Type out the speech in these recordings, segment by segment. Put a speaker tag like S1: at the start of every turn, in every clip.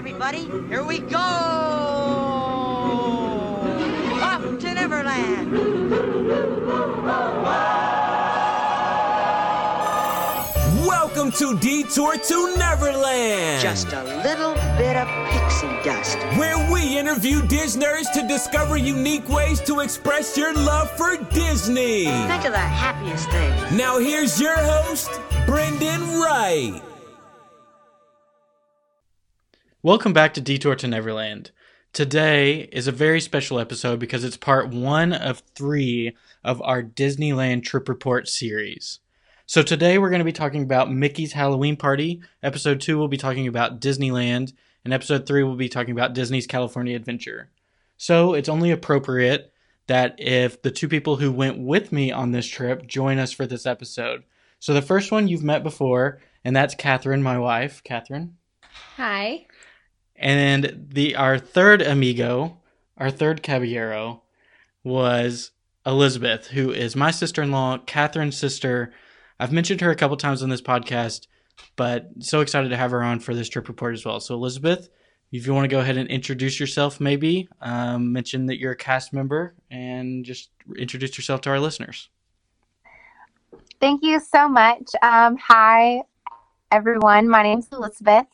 S1: everybody. Here we go! Off to Neverland!
S2: Welcome to Detour to Neverland,
S1: Just a little bit of pixie dust.
S2: where we interview Disneyers to discover unique ways to express your love for Disney.
S1: Think of the happiest thing.
S2: Now here's your host, Brendan Wright.
S3: Welcome back to Detour to Neverland. Today is a very special episode because it's part one of three of our Disneyland Trip Report series. So today we're going to be talking about Mickey's Halloween Party. Episode two we'll be talking about Disneyland, and episode three we'll be talking about Disney's California Adventure. So it's only appropriate that if the two people who went with me on this trip join us for this episode. So the first one you've met before, and that's Catherine, my wife. Catherine.
S4: Hi.
S3: And the our third amigo, our third caballero, was Elizabeth, who is my sister-in-law, Catherine's sister. I've mentioned her a couple times on this podcast, but so excited to have her on for this trip report as well. So Elizabeth, if you want to go ahead and introduce yourself, maybe um, mention that you're a cast member, and just introduce yourself to our listeners.
S5: Thank you so much. Um, hi, everyone. My name's Elizabeth.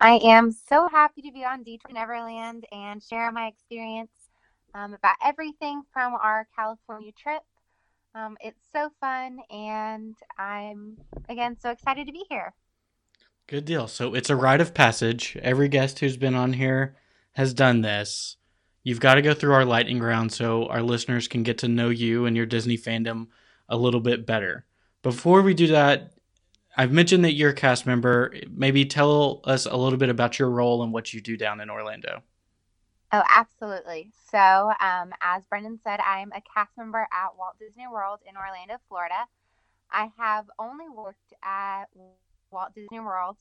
S5: I am so happy to be on Detour Neverland and share my experience um, about everything from our California trip. Um, it's so fun, and I'm, again, so excited to be here.
S3: Good deal. So it's a rite of passage. Every guest who's been on here has done this. You've got to go through our lightning round so our listeners can get to know you and your Disney fandom a little bit better. Before we do that, I've mentioned that you're a cast member. Maybe tell us a little bit about your role and what you do down in Orlando.
S5: Oh, absolutely. So, um, as Brendan said, I'm a cast member at Walt Disney World in Orlando, Florida. I have only worked at Walt Disney World.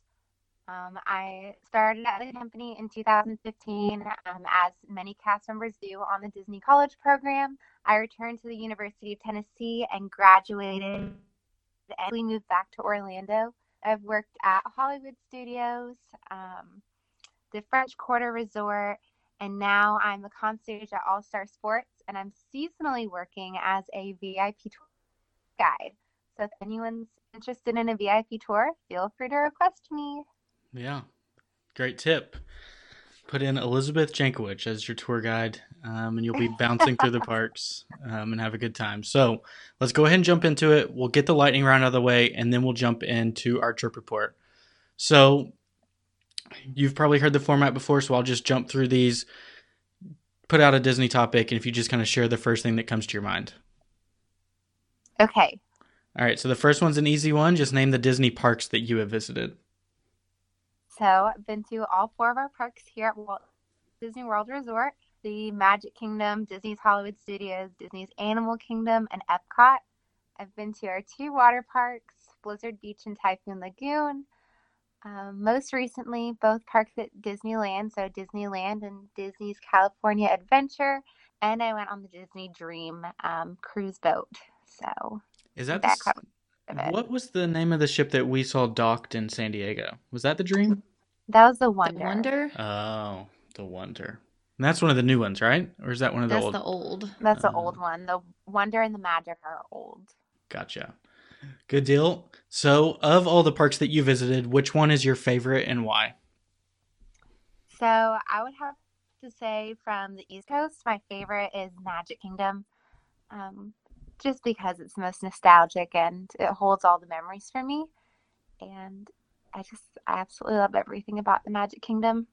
S5: Um, I started at the company in 2015, um, as many cast members do on the Disney College program. I returned to the University of Tennessee and graduated, we moved back to Orlando. I've worked at Hollywood Studios, um, the French Quarter Resort, and now I'm a concierge at All Star Sports, and I'm seasonally working as a VIP tour guide. So if anyone's interested in a VIP tour, feel free to request me.
S3: Yeah, great tip. Put in Elizabeth Jankowicz as your tour guide, um, and you'll be bouncing through the parks um, and have a good time. So let's go ahead and jump into it. We'll get the lightning round out of the way, and then we'll jump into our trip report. So you've probably heard the format before, so I'll just jump through these, put out a Disney topic, and if you just kind of share the first thing that comes to your mind.
S5: Okay.
S3: All right, so the first one's an easy one. Just name the Disney parks that you have visited.
S5: So I've been to all four of our parks here at Walt Disney World Resort, the Magic Kingdom, Disney's Hollywood Studios, Disney's Animal Kingdom, and Epcot. I've been to our two water parks, Blizzard Beach and Typhoon Lagoon. Um, most recently, both parks at Disneyland, so Disneyland and Disney's California Adventure, and I went on the Disney Dream um, cruise boat. So
S3: Is that the,
S5: that
S3: s-
S5: covers of it.
S3: what was the name of the ship that we saw docked in San Diego? Was that the Dream?
S5: That was the
S4: The
S5: Wonder.
S4: Wonder.
S3: Oh, the Wonder. And that's one of the new ones, right? Or is that one of the
S4: That's
S3: old?
S4: the old.
S5: That's the
S3: Uh,
S5: old one. The Wonder and the Magic are old.
S3: Gotcha. Good deal. So, of all the parks that you visited, which one is your favorite and why?
S5: So I would have to say from the East Coast, my favorite is Magic Kingdom. Um, just because it's the most nostalgic and it holds all the memories for me. And I just, absolutely love everything about the Magic Kingdom.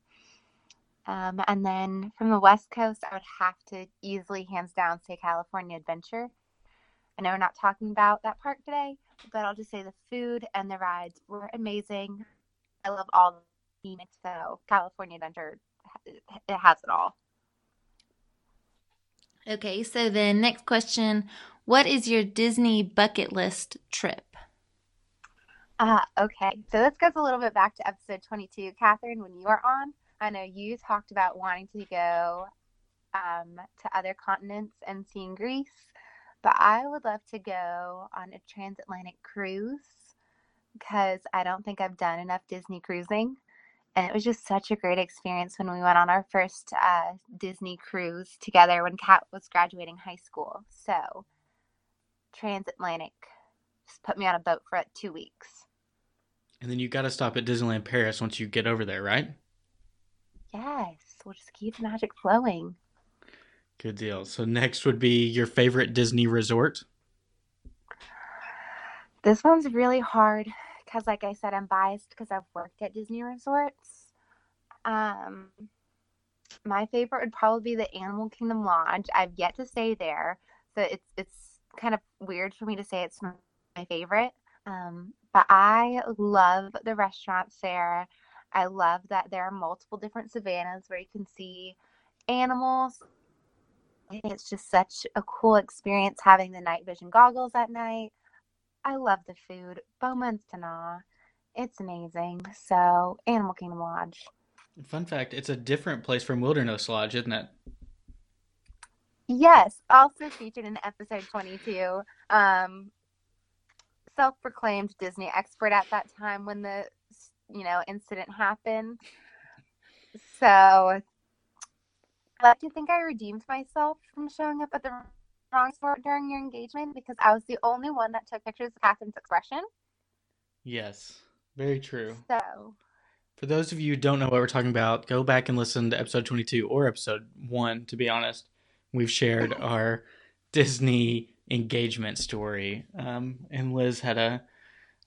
S5: Um, and then from the West Coast, I would have to easily, hands down, say California Adventure. I know we're not talking about that park today, but I'll just say the food and the rides were amazing. I love all the theming, so California Adventure, it has it all.
S4: Okay, so then next question What is your Disney bucket list trip?
S5: Uh, okay, so this goes a little bit back to episode 22. Catherine, when you were on, I know you talked about wanting to go um, to other continents and seeing Greece, but I would love to go on a transatlantic cruise because I don't think I've done enough Disney cruising. And it was just such a great experience when we went on our first uh, Disney cruise together when Kat was graduating high school. So, transatlantic just put me on a boat for two weeks.
S3: And then you got to stop at Disneyland Paris once you get over there, right?
S5: Yes, we'll just keep the magic flowing.
S3: Good deal. So next would be your favorite Disney resort.
S5: This one's really hard because, like I said, I'm biased because I've worked at Disney resorts. Um, my favorite would probably be the Animal Kingdom Lodge. I've yet to stay there, so it's it's kind of weird for me to say it's my favorite. Um, but I love the restaurants there. I love that there are multiple different savannas where you can see animals. It's just such a cool experience having the night vision goggles at night. I love the food. Beaumont's Sanaa. It's amazing. So, Animal Kingdom Lodge.
S3: Fun fact, it's a different place from Wilderness Lodge, isn't it?
S5: Yes, also featured in episode 22. Um, self-proclaimed Disney expert at that time when the you know incident happened. So I like to think I redeemed myself from showing up at the wrong spot during your engagement because I was the only one that took pictures of Catherine's expression.
S3: Yes, very true.
S5: So
S3: For those of you who don't know what we're talking about, go back and listen to episode 22 or episode 1, to be honest. We've shared our Disney engagement story. Um, and Liz had a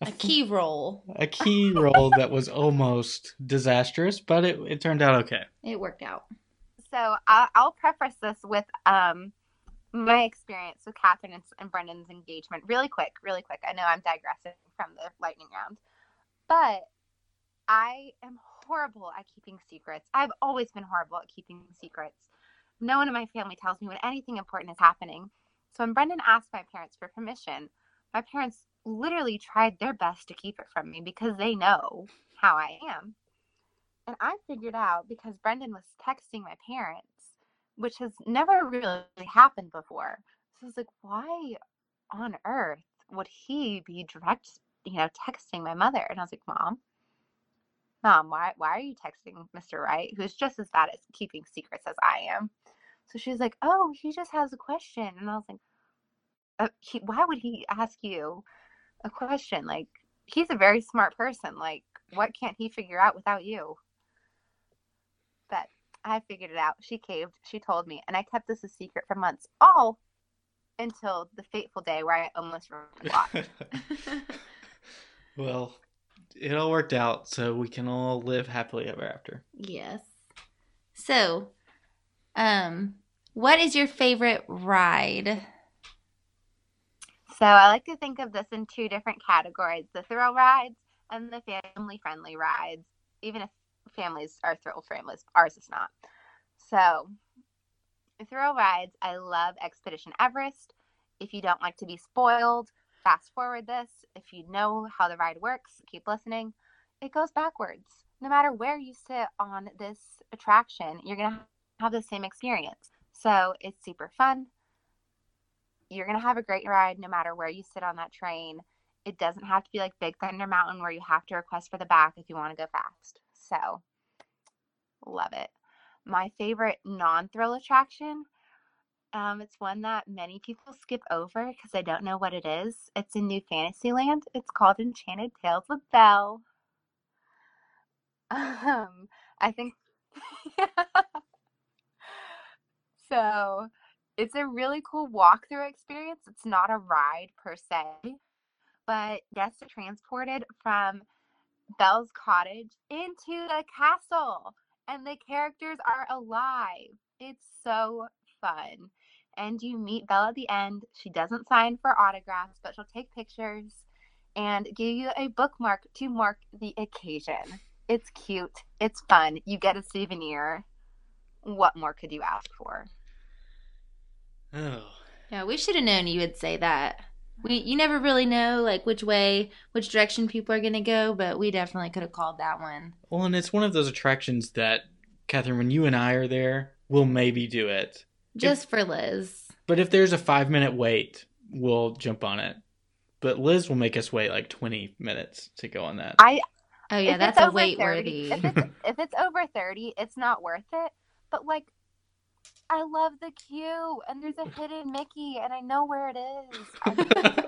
S4: A key role.
S3: a key role that was almost disastrous, but it, it turned out okay.
S4: It worked out.
S5: so I'll, I'll preface this with um my experience with Catherine and, and Brendan's engagement really quick, really quick. I know I'm digressing from the lightning round, but I am horrible at keeping secrets. I've always been horrible at keeping secrets. No one in my family tells me when anything important is happening. So when Brendan asked my parents for permission, my parents literally tried their best to keep it from me because they know how I am. And I figured out because Brendan was texting my parents, which has never really happened before. So I was like, why on earth would he be direct, you know, texting my mother? And I was like, Mom, Mom, why why are you texting Mr. Wright, who's just as bad at keeping secrets as I am? So she's like, Oh, he just has a question. And I was like, uh, he, why would he ask you a question? Like, he's a very smart person. Like, what can't he figure out without you? But I figured it out. She caved. She told me. And I kept this a secret for months, all until the fateful day where I almost ruined the plot.
S3: well, it all worked out, so we can all live happily ever after.
S4: Yes. So, um, what is your favorite ride?
S5: So I like to think of this in two different categories the thrill rides and the family friendly rides, even if families are thrill families. Ours is not. So, thrill rides, I love Expedition Everest. If you don't like to be spoiled, fast forward this. If you know how the ride works, keep listening. It goes backwards. No matter where you sit on this attraction, you're going to have the same experience. So, it's super fun you're going to have a great ride no matter where you sit on that train. It doesn't have to be like Big Thunder Mountain where you have to request for the back if you want to go fast. So, love it. My favorite non thrill attraction, um, it's one that many people skip over because they don't know what it is. It's in New Fantasyland. It's called Enchanted Tales with Belle. Um, I think. so it's a really cool walkthrough experience. It's not a ride per se, but guests are transported from Belle's cottage into the castle, and the characters are alive. It's so fun. And you meet Belle at the end. She doesn't sign for autographs, but she'll take pictures and give you a bookmark to mark the occasion. It's cute. It's fun. You get a souvenir. What more could you ask for?
S3: Oh.
S4: Yeah, we should have known you would say that. We you never really know like which way, which direction people are gonna go, but we definitely could have called that one.
S3: Well, and it's one of those attractions that, Catherine, when you and I are there, we'll maybe do it.
S4: Just for Liz.
S3: But if there's a five minute wait, we'll jump on it. But Liz will make us wait like 20 minutes to go on that.
S5: I
S4: Oh yeah, that's a wait
S5: 30
S4: worthy.
S5: If it's, if it's over 30, it's not worth it. But like, I love the queue, and there's a hidden Mickey, and I know where it is.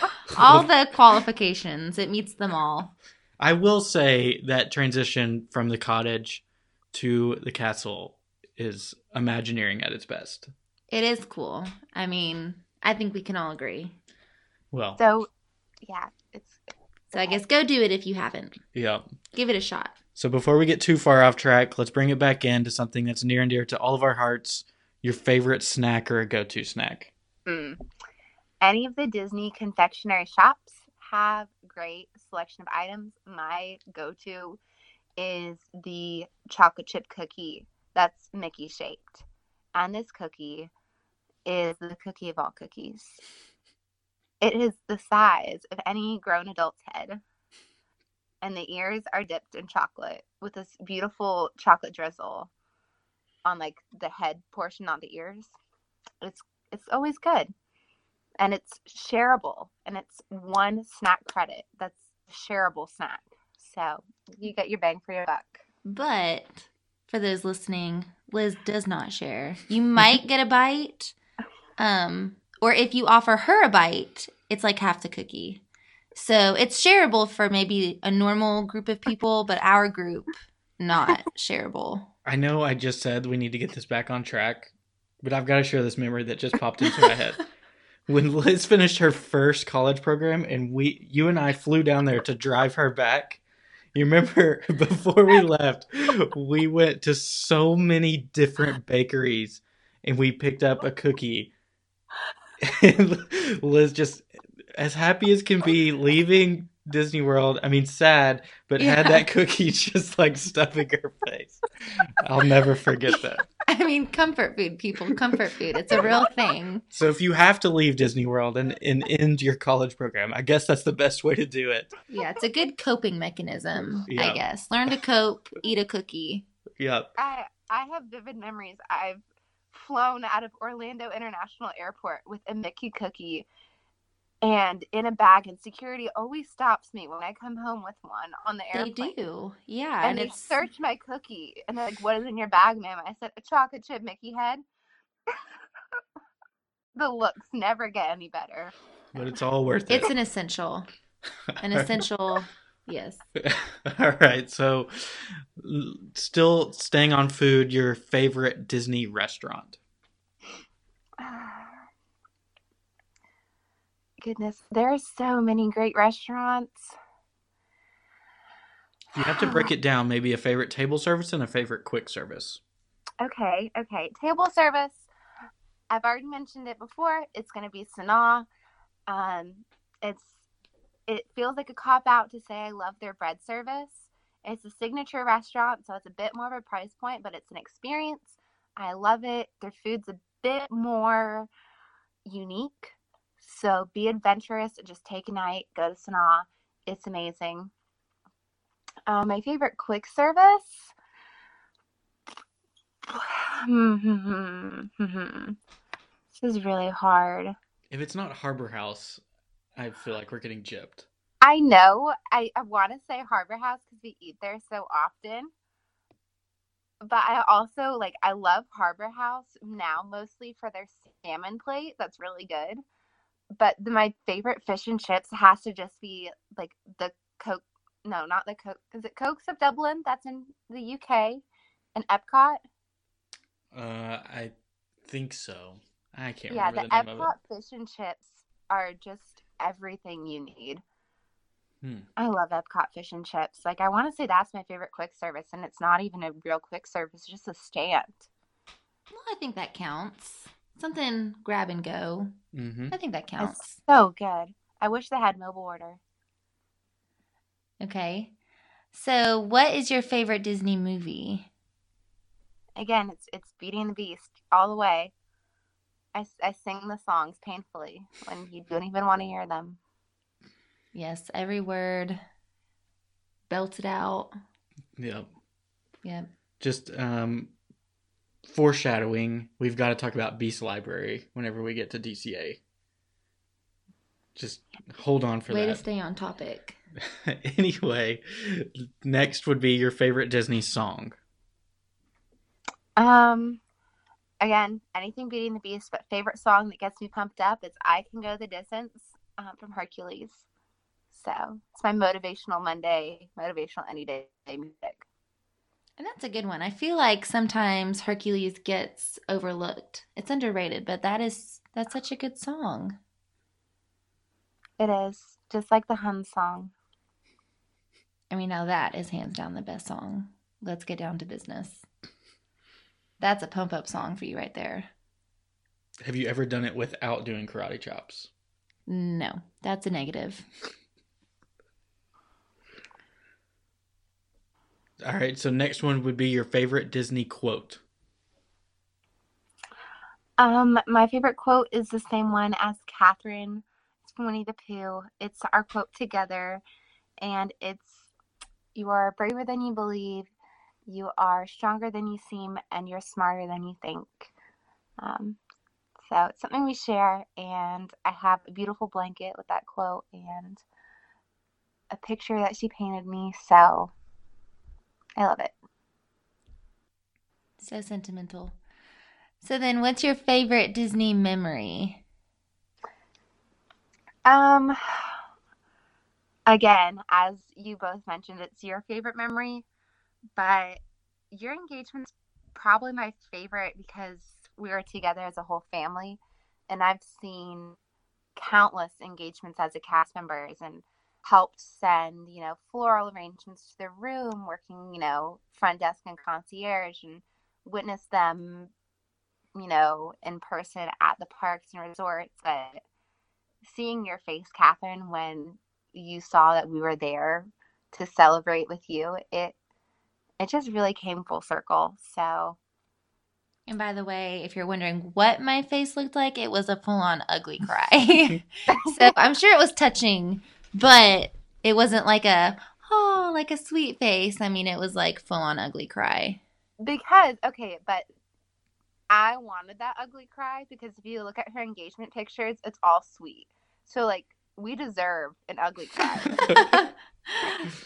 S4: All the qualifications, it meets them all.
S3: I will say that transition from the cottage to the castle is Imagineering at its best.
S4: It is cool. I mean, I think we can all agree.
S3: Well,
S5: so, yeah, it's
S4: So I guess go do it if you haven't.
S3: yeah.
S4: Give it a shot.
S3: So before we get too far off track, let's bring it back into something that's near and dear to all of our hearts. Your favorite snack or a go-to snack?
S5: Mm. Any of the Disney confectionery shops have great selection of items. My go-to is the chocolate chip cookie that's Mickey shaped. And this cookie is the cookie of all cookies. It is the size of any grown adult's head. And the ears are dipped in chocolate with this beautiful chocolate drizzle on like the head portion, not the ears. It's it's always good and it's shareable and it's one snack credit that's a shareable snack so you get your bang for your buck
S4: But for those listening, Liz does not share. You might get a bite. Um, or if you offer her a bite, it's like half the cookie. So it's shareable for maybe a normal group of people, but our group not shareable.
S3: I know I just said we need to get this back on track, but I've got to share this memory that just popped into my head. When Liz finished her first college program and we you and I flew down there to drive her back. You remember before we left, we went to so many different bakeries and we picked up a cookie. And Liz just as happy as can be leaving Disney World. I mean sad, but had that cookie just like stuffing her face. I'll never forget that.
S4: I mean, comfort food, people, comfort food. It's a real thing.
S3: So if you have to leave Disney World and, and end your college program, I guess that's the best way to do it.
S4: Yeah, it's a good coping mechanism,
S3: Yeah.
S4: I guess. Learn to cope, eat a cookie.
S3: Yep.
S5: i i have vivid memories i've flown out of orlando international airport with a mickey cookie and in a bag and security always stops me when i come home with one on the airplane They
S4: do. Yeah.
S5: and,
S4: And,
S5: they
S4: it's
S5: search my cookie and they're like what is in your bag ma'am i said a chocolate chip mickey head the looks never get any better
S3: But it's all worth it.
S4: it's an essential. An essential yes.
S3: all right. So still staying on food, your favorite Disney restaurant.
S5: Ah, Goodness, there are so many great restaurants.
S3: You have to break it down, maybe a favorite table service and a favorite quick service.
S5: Okay, okay. Table service. I've already mentioned it before. It's going to be Sanaa. Um, it's it feels like a cop out to say I love their bread service. It's a signature restaurant, so it's a bit more of a price point, but it's an experience. I love it. Their food's a bit more unique. So be adventurous and just take a night, go to Sanaa. It's amazing. Uh, my favorite quick service. this is really hard.
S3: If it's not Harbor House, I feel like we're getting gypped.
S5: I know. I, I want to say Harbor House because we eat there so often. But I also like I love Harbor House now mostly for their salmon plate. That's really good. But the, my favorite fish and chips has to just be like the Coke. No, not the Coke. Is it Cokes of Dublin? That's in the UK and Epcot.
S3: Uh, I think so. I can't
S5: Yeah,
S3: remember
S5: the
S3: the, name of
S5: Epcot fish and chips are just everything you need.
S3: Hmm.
S5: I love Epcot fish and chips. Like I want to say that's my favorite quick service, and it's not even a real quick service; it's just a stand.
S4: Well, I think that counts. Something grab and go.
S3: it. hmm
S4: I think that counts.
S5: It's so good. I wish they had mobile order.
S4: Okay. So, what is your favorite Disney movie?
S5: Again, it's it's Beauty and the Beast all the way. I, I sing the songs painfully when you don't even want to hear them.
S4: Yes, every word belted out.
S3: Yep.
S4: Yep.
S3: Just um, foreshadowing. We've got to talk about Beast Library whenever we get to DCA. Just hold on for
S4: Way to stay on topic.
S3: anyway, next would be your favorite Disney song.
S5: Um, again, anything Beauty and the Beast, but favorite song that gets me pumped up is "I Can Go the Distance" um, from Hercules. So it's my motivational Monday, motivational any day music.
S4: And that's a good one. I feel like sometimes Hercules gets overlooked. It's underrated, but that is that's such a good song.
S5: It is just like the Hun song.
S4: I mean, now that is hands down the best song. Let's get down to business. That's a pump up song for you right there.
S3: Have you ever done it without doing karate chops?
S4: No, that's a negative.
S3: All right, so next one would be your favorite Disney quote.
S5: Um, my favorite quote is the same one as Catherine. It's from Winnie the Pooh. It's our quote together, and it's You are braver than you believe, you are stronger than you seem, and you're smarter than you think. Um, so it's something we share, and I have a beautiful blanket with that quote and a picture that she painted me. So I love it.
S4: So sentimental. So then what's your favorite Disney memory?
S5: Um, again, as you both mentioned, it's your favorite memory, but your engagement's probably my favorite because we were together as a whole family, and I've seen countless engagements as a cast members and helped send, you know, floral arrangements to the room, working, you know, front desk and concierge, and witness them, you know, in person at the parks and resorts. But seeing your face, Catherine, when you saw that we were there to celebrate with you, it it just really came full circle. So
S4: And by the way, if you're wondering what my face looked like, it was a full on ugly cry. so I'm sure it was touching, but it wasn't like a, oh, like a sweet face. I mean, it was like full on ugly cry.
S5: because okay, but I wanted that ugly cry because if you look at her engagement pictures, it's all sweet. So like we deserve an ugly cry.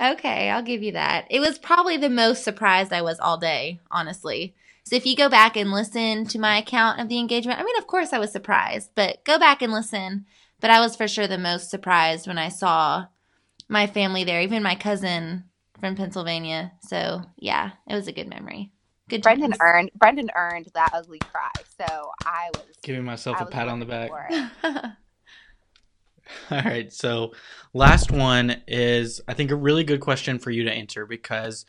S4: okay, I'll give you that. It was probably the most surprised I was all day, honestly. So if you go back and listen to my account of the engagement, I mean, of course I was surprised, but go back and listen. But I was for sure the most surprised when I saw my family there, even my cousin from Pennsylvania. So yeah, it was a good memory. Good
S5: Brendan
S4: times.
S5: earned Brendan earned that ugly cry. So I was
S3: Giving myself
S5: I
S3: a pat on the back. All right. So, last one is, I think, a really good question for you to answer because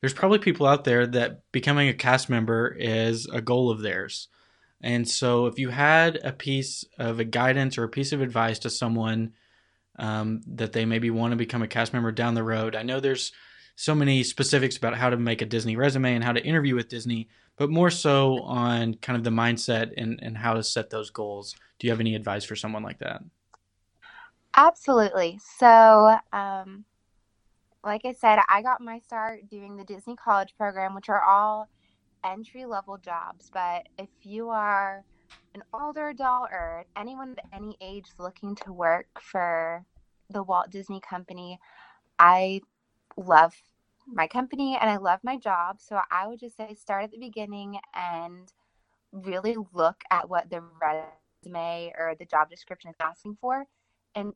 S3: there's probably people out there that becoming a cast member is a goal of theirs. And so, if you had a piece of a guidance or a piece of advice to someone um, that they maybe want to become a cast member down the road, I know there's so many specifics about how to make a Disney resume and how to interview with Disney, but more so on kind of the mindset and, and how to set those goals. Do you have any advice for someone like that?
S5: Absolutely. So, um, like I said, I got my start doing the Disney College program, which are all entry level jobs. But if you are an older adult or anyone at any age looking to work for the Walt Disney Company, I love my company and I love my job. So I would just say start at the beginning and really look at what the resume or the job description is asking for and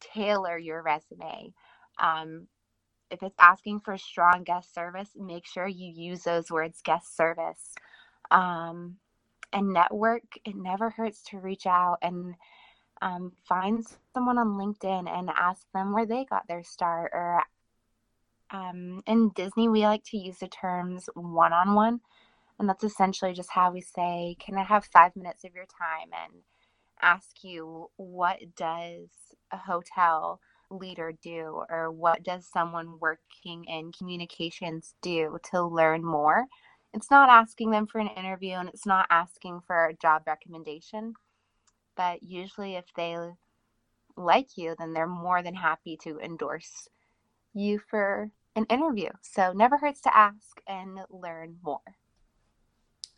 S5: tailor your resume. Um, if it's asking for strong guest service, make sure you use those words guest service. Um, and network, it never hurts to reach out and um, find someone on LinkedIn and ask them where they got their start. Or um, in Disney, we like to use the terms one on one. And that's essentially just how we say, Can I have five minutes of your time? And ask you, What does a hotel leader do? Or what does someone working in communications do to learn more? It's not asking them for an interview and it's not asking for a job recommendation. But usually, if they like you, then they're more than happy to endorse you for an interview. So, never hurts to ask and learn more.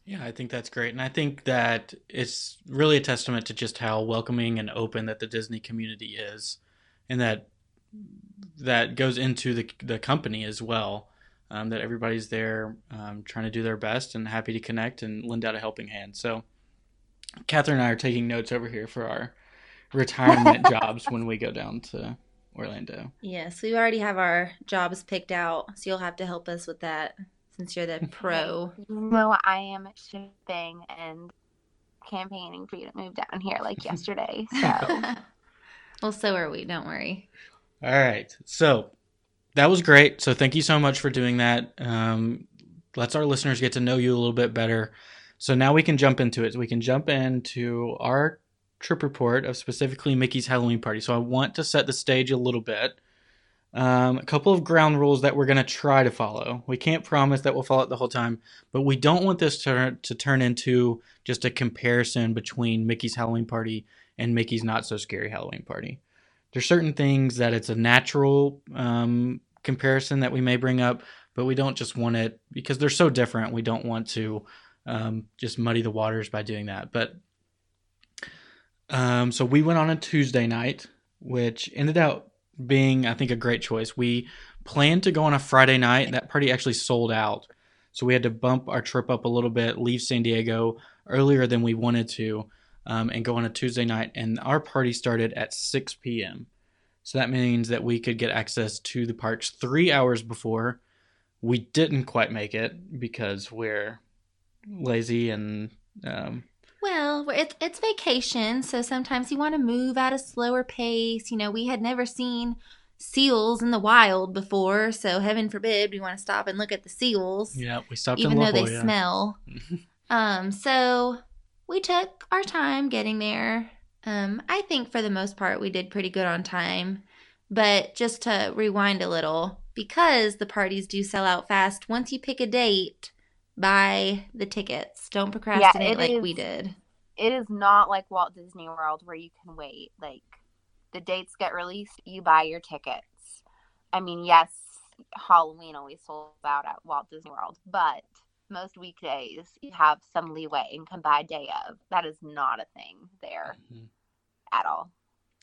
S3: Yeah, I think that's great. And I think that it's really a testament to just how welcoming and open that the Disney community is. And that that goes into the the company as well. Um, that everybody's there um, trying to do their best and happy to connect and lend out a helping hand. So, Catherine and I are taking notes over here for our retirement jobs when we go down to Orlando.
S4: Yes, we already have our jobs picked out, so you'll have to help us with that since you're the pro.
S5: Well, I am shipping and campaigning for you to move down here like yesterday. So
S4: well, so are we. Don't worry.
S3: All right. So that was great. So thank you so much for doing that. Um, let's our listeners get to know you a little bit better. So now we can jump into it. We can jump into our trip report of specifically Mickey's Halloween party. So I want to set the stage a little bit. Um, a couple of ground rules that we're going to try to follow. We can't promise that we'll follow it the whole time, but we don't want this to, to turn into just a comparison between Mickey's Halloween party and Mickey's Not So Scary Halloween party. There's certain things that it's a natural um, comparison that we may bring up, but we don't just want it because they're so different. We don't want to um, just muddy the waters by doing that. But um, so we went on a Tuesday night, which ended up being, I think, a great choice. We planned to go on a Friday night. That party actually sold out. So we had to bump our trip up a little bit, leave San Diego earlier than we wanted to, um, and go on a Tuesday night. And our party started at 6 p.m. So that means that we could get access to the parks three hours before. We didn't quite make it because we're lazy and um,
S4: well, it's it's vacation, so sometimes you want to move at a slower pace. You know, we had never seen seals in the wild before, so heaven forbid we want to stop and look at the seals.
S3: Yeah, we stopped
S4: even though they smell. um, so we took our time getting there. Um, I think for the most part we did pretty good on time, but just to rewind a little, because the parties do sell out fast. Once you pick a date, buy the tickets. Don't procrastinate
S5: it
S4: like
S5: is-
S4: we did.
S5: it is not like Walt Disney World where you can wait. Like the dates get released, you buy your tickets. I mean, yes, Halloween always sold out at Walt Disney World, but most weekdays you have some leeway and can buy a day of. That is not a thing there
S3: Mhm.
S5: at all.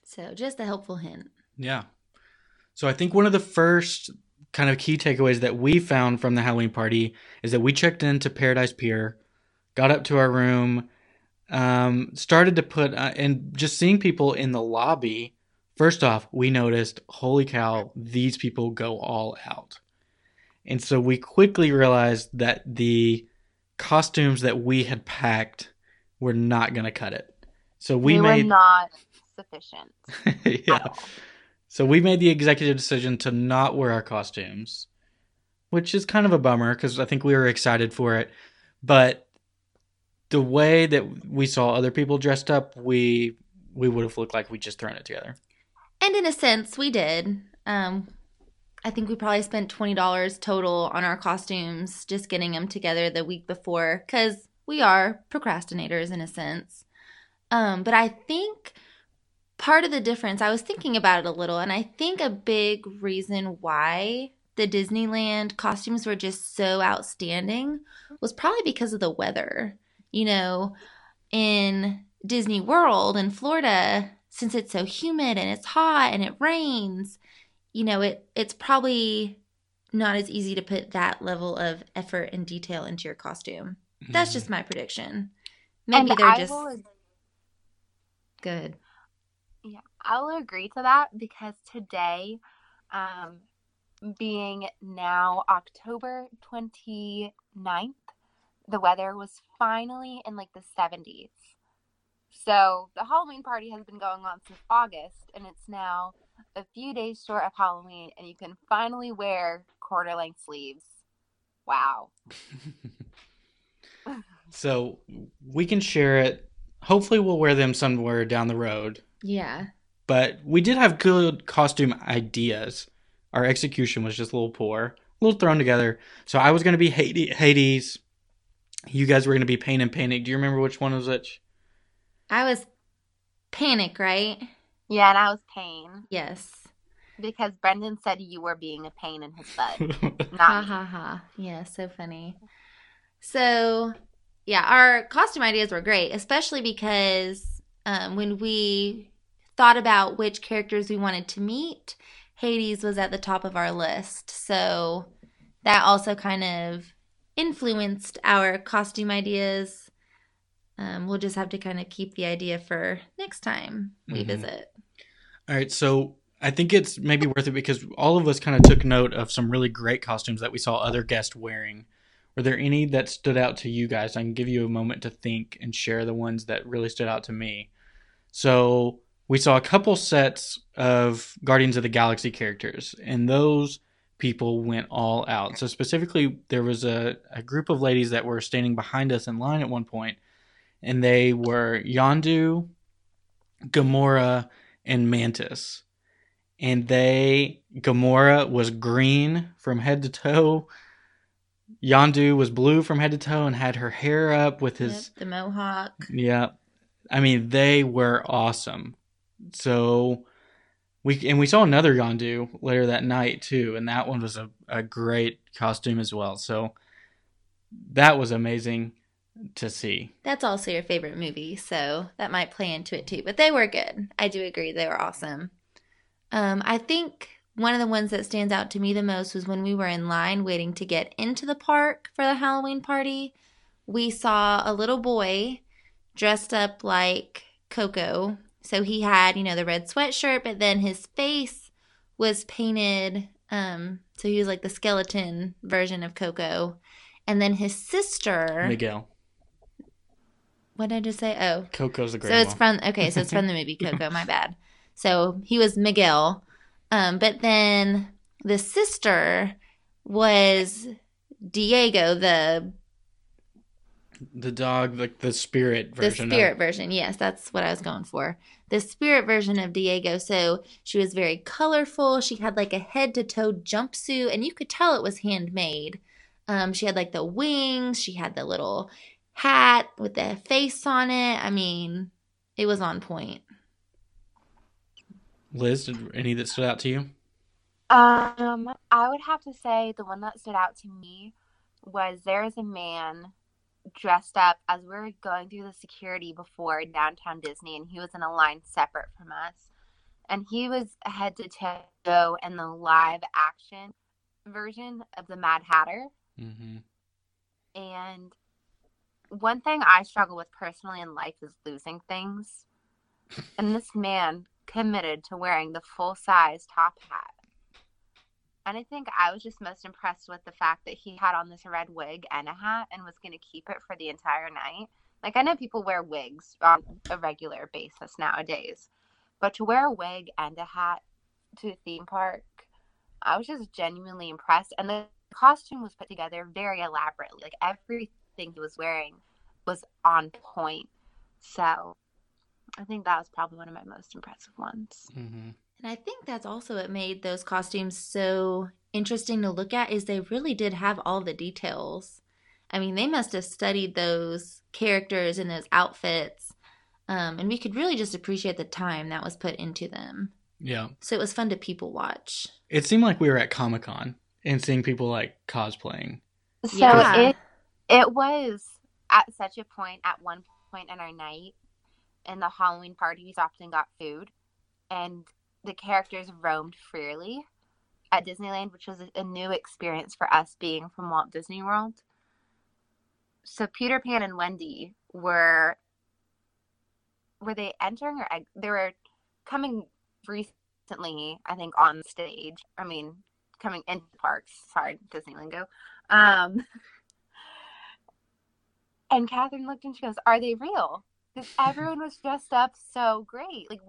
S4: So just a helpful hint.
S3: Yeah. So I think one of the first kind of key takeaways that we found from the Halloween party is that we checked into Paradise Pier, got up to our room, um, started to put, uh, and just seeing people in the lobby. First off, we noticed, holy cow, these people go all out. And so we quickly realized that the costumes that we had packed were not going to cut it. So we
S5: They
S3: made
S5: were not sufficient.
S3: yeah. So we made the executive decision to not wear our costumes, which is kind of a bummer because I think we were excited for it. But the way that we saw other people dressed up, we we would have looked like we just thrown it together.
S4: And in a sense, we did. Um, I think we probably spent twenty dollars total on our costumes, just getting them together the week before, because we are procrastinators in a sense. Um, but I think part of the difference, I was thinking about it a little, and I think a big reason why the Disneyland costumes were just so outstanding was probably because of the weather. You know, in Disney World in Florida, since it's so humid and it's hot and it rains, you know, it it's probably not as easy to put that level of effort and detail into your costume. That's just my prediction. Maybe
S5: And
S4: they're
S5: I
S4: just
S5: will
S4: good.
S5: Yeah, I will agree to that because today, um, being now October 29th, the weather was finally in like the 70s. So the Halloween party has been going on since August, and it's now a few days short of Halloween, and you can finally wear quarter length sleeves. Wow.
S3: So we can share it. Hopefully, we'll wear them somewhere down the road.
S4: Yeah.
S3: But we did have good costume ideas. Our execution was just a little poor, a little thrown together. So I was going to be Hades. Hades. You guys were going to be Pain and Panic. Do you remember which one was which?
S4: I was panic, right?
S5: Yeah, and I was pain
S4: Yes.
S5: because Brendan said you were being a pain in his butt,
S4: Ha
S5: not me.
S4: ha ha. Yeah, so funny. So, yeah, our costume ideas were great, especially because um, when we thought about which characters we wanted to meet, Hades was at the top of our list. So that also kind of influenced our costume ideas. Um, we'll just have to kind of keep the idea for next time we
S3: Mhm.
S4: visit.
S3: All right, so I think it's maybe worth it because all of us kind of took note of some really great costumes that we saw other guests wearing. Were there any that stood out to you guys? I can give you a moment to think and share the ones that really stood out to me. So we saw a couple sets of Guardians of the Galaxy characters, and those people went all out. So specifically, there was a, a group of ladies that were standing behind us in line at one point, and they were Yondu, Gamora, and Mantis. And they Gamora was green from head to toe. Yondu was blue from head to toe and had her hair up with his
S4: Yep, the mohawk.
S3: yeah. I mean, they were awesome. So we and we saw another Yondu later that night too, and that one was a, a great costume as well. So that was amazing to see.
S4: That's also your favorite movie, so that might play into it too. But they were good. I do agree they were awesome. Um, I think one of the ones that stands out to me the most was when we were in line waiting to get into the park for the Halloween party. We saw a little boy dressed up like Coco. So he had, you know, the red sweatshirt, but then his face was painted. Um, so he was like the skeleton version of Coco. And then his sister.
S3: Miguel.
S4: What did I just say? Oh,
S3: Coco's a great
S4: so it's from okay, so it's from the movie Coco. My bad. So he was Miguel, um, but then the sister was Diego, the
S3: the dog, like the spirit version.
S4: the spirit
S3: of,
S4: version. Yes, that's what I was going for. The spirit version of Diego. So she was very colorful. She had like a head to toe jumpsuit, and you could tell it was handmade. Um, she had like the wings. She had the little hat with the face on it. I mean, it was on point.
S3: Liz, did any that stood out to you?
S5: Um, I would have to say the one that stood out to me was there is a man dressed up as we were going through the security before downtown Disney, and he was in a line separate from us, and he was head to toe in the live action version of the Mad Hatter.
S3: Mm-hmm.
S5: And one thing I struggle with personally in life is losing things. And this man committed to wearing the full size top hat. And I think I was just most impressed with the fact that he had on this red wig and a hat and was going to keep it for the entire night. Like, I know people wear wigs on a regular basis nowadays, but to wear a wig and a hat to a theme park, I was just genuinely impressed. And the costume was put together very elaborately. Like, everything he was wearing was on point. So, I think that was probably one of my most impressive ones.
S3: Mm-hmm.
S4: And I think that's also what made those costumes so interesting to look at is they really did have all the details. I mean, they must have studied those characters and those outfits. Um, and we could really just appreciate the time that was put into them.
S3: Yeah.
S4: So it was fun to people watch.
S3: It seemed like we were at Comic Con and seeing people like cosplaying.
S5: So
S4: Yeah.
S5: it it was at such a point at one point in our night in the Halloween party we stopped and got food and the characters roamed freely at Disneyland, which was a, new experience for us being from Walt Disney World. So Peter Pan and Wendy were were they entering or they were coming recently, I think, on stage. I mean, coming into the parks. Sorry, Disney lingo. Um, and Catherine looked and she goes, "Are they real?" Because everyone was dressed up so great. Like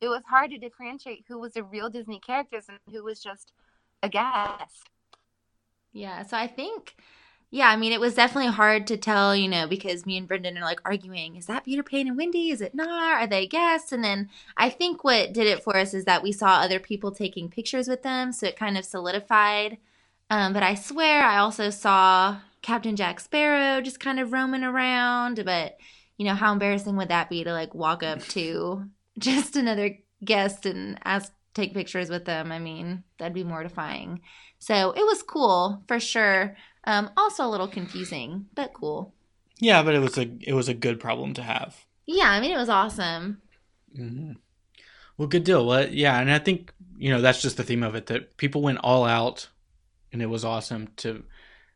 S5: it was hard to differentiate who was a real Disney characters and who was just a guest.
S4: Yeah, so I think, yeah, I mean, it was definitely hard to tell, you know, because me and Brendan are like arguing, is that Peter Pan and Wendy? Is it not? Are they guests? And then I think what did it for us is that we saw other people taking pictures with them, so it kind of solidified. Um, but I swear I also saw Captain Jack Sparrow just kind of roaming around. But, you know, how embarrassing would that be to like walk up to just another guest and ask take pictures with them? I mean, that'd be mortifying. So it was cool for sure. Um, also a little confusing, but cool.
S3: Yeah, but it was a it was a good problem to have.
S4: Yeah, I mean it was awesome.
S3: Mm-hmm. Well, good deal. Well, yeah, and I think you know that's just the theme of it that people went all out, and it was awesome to.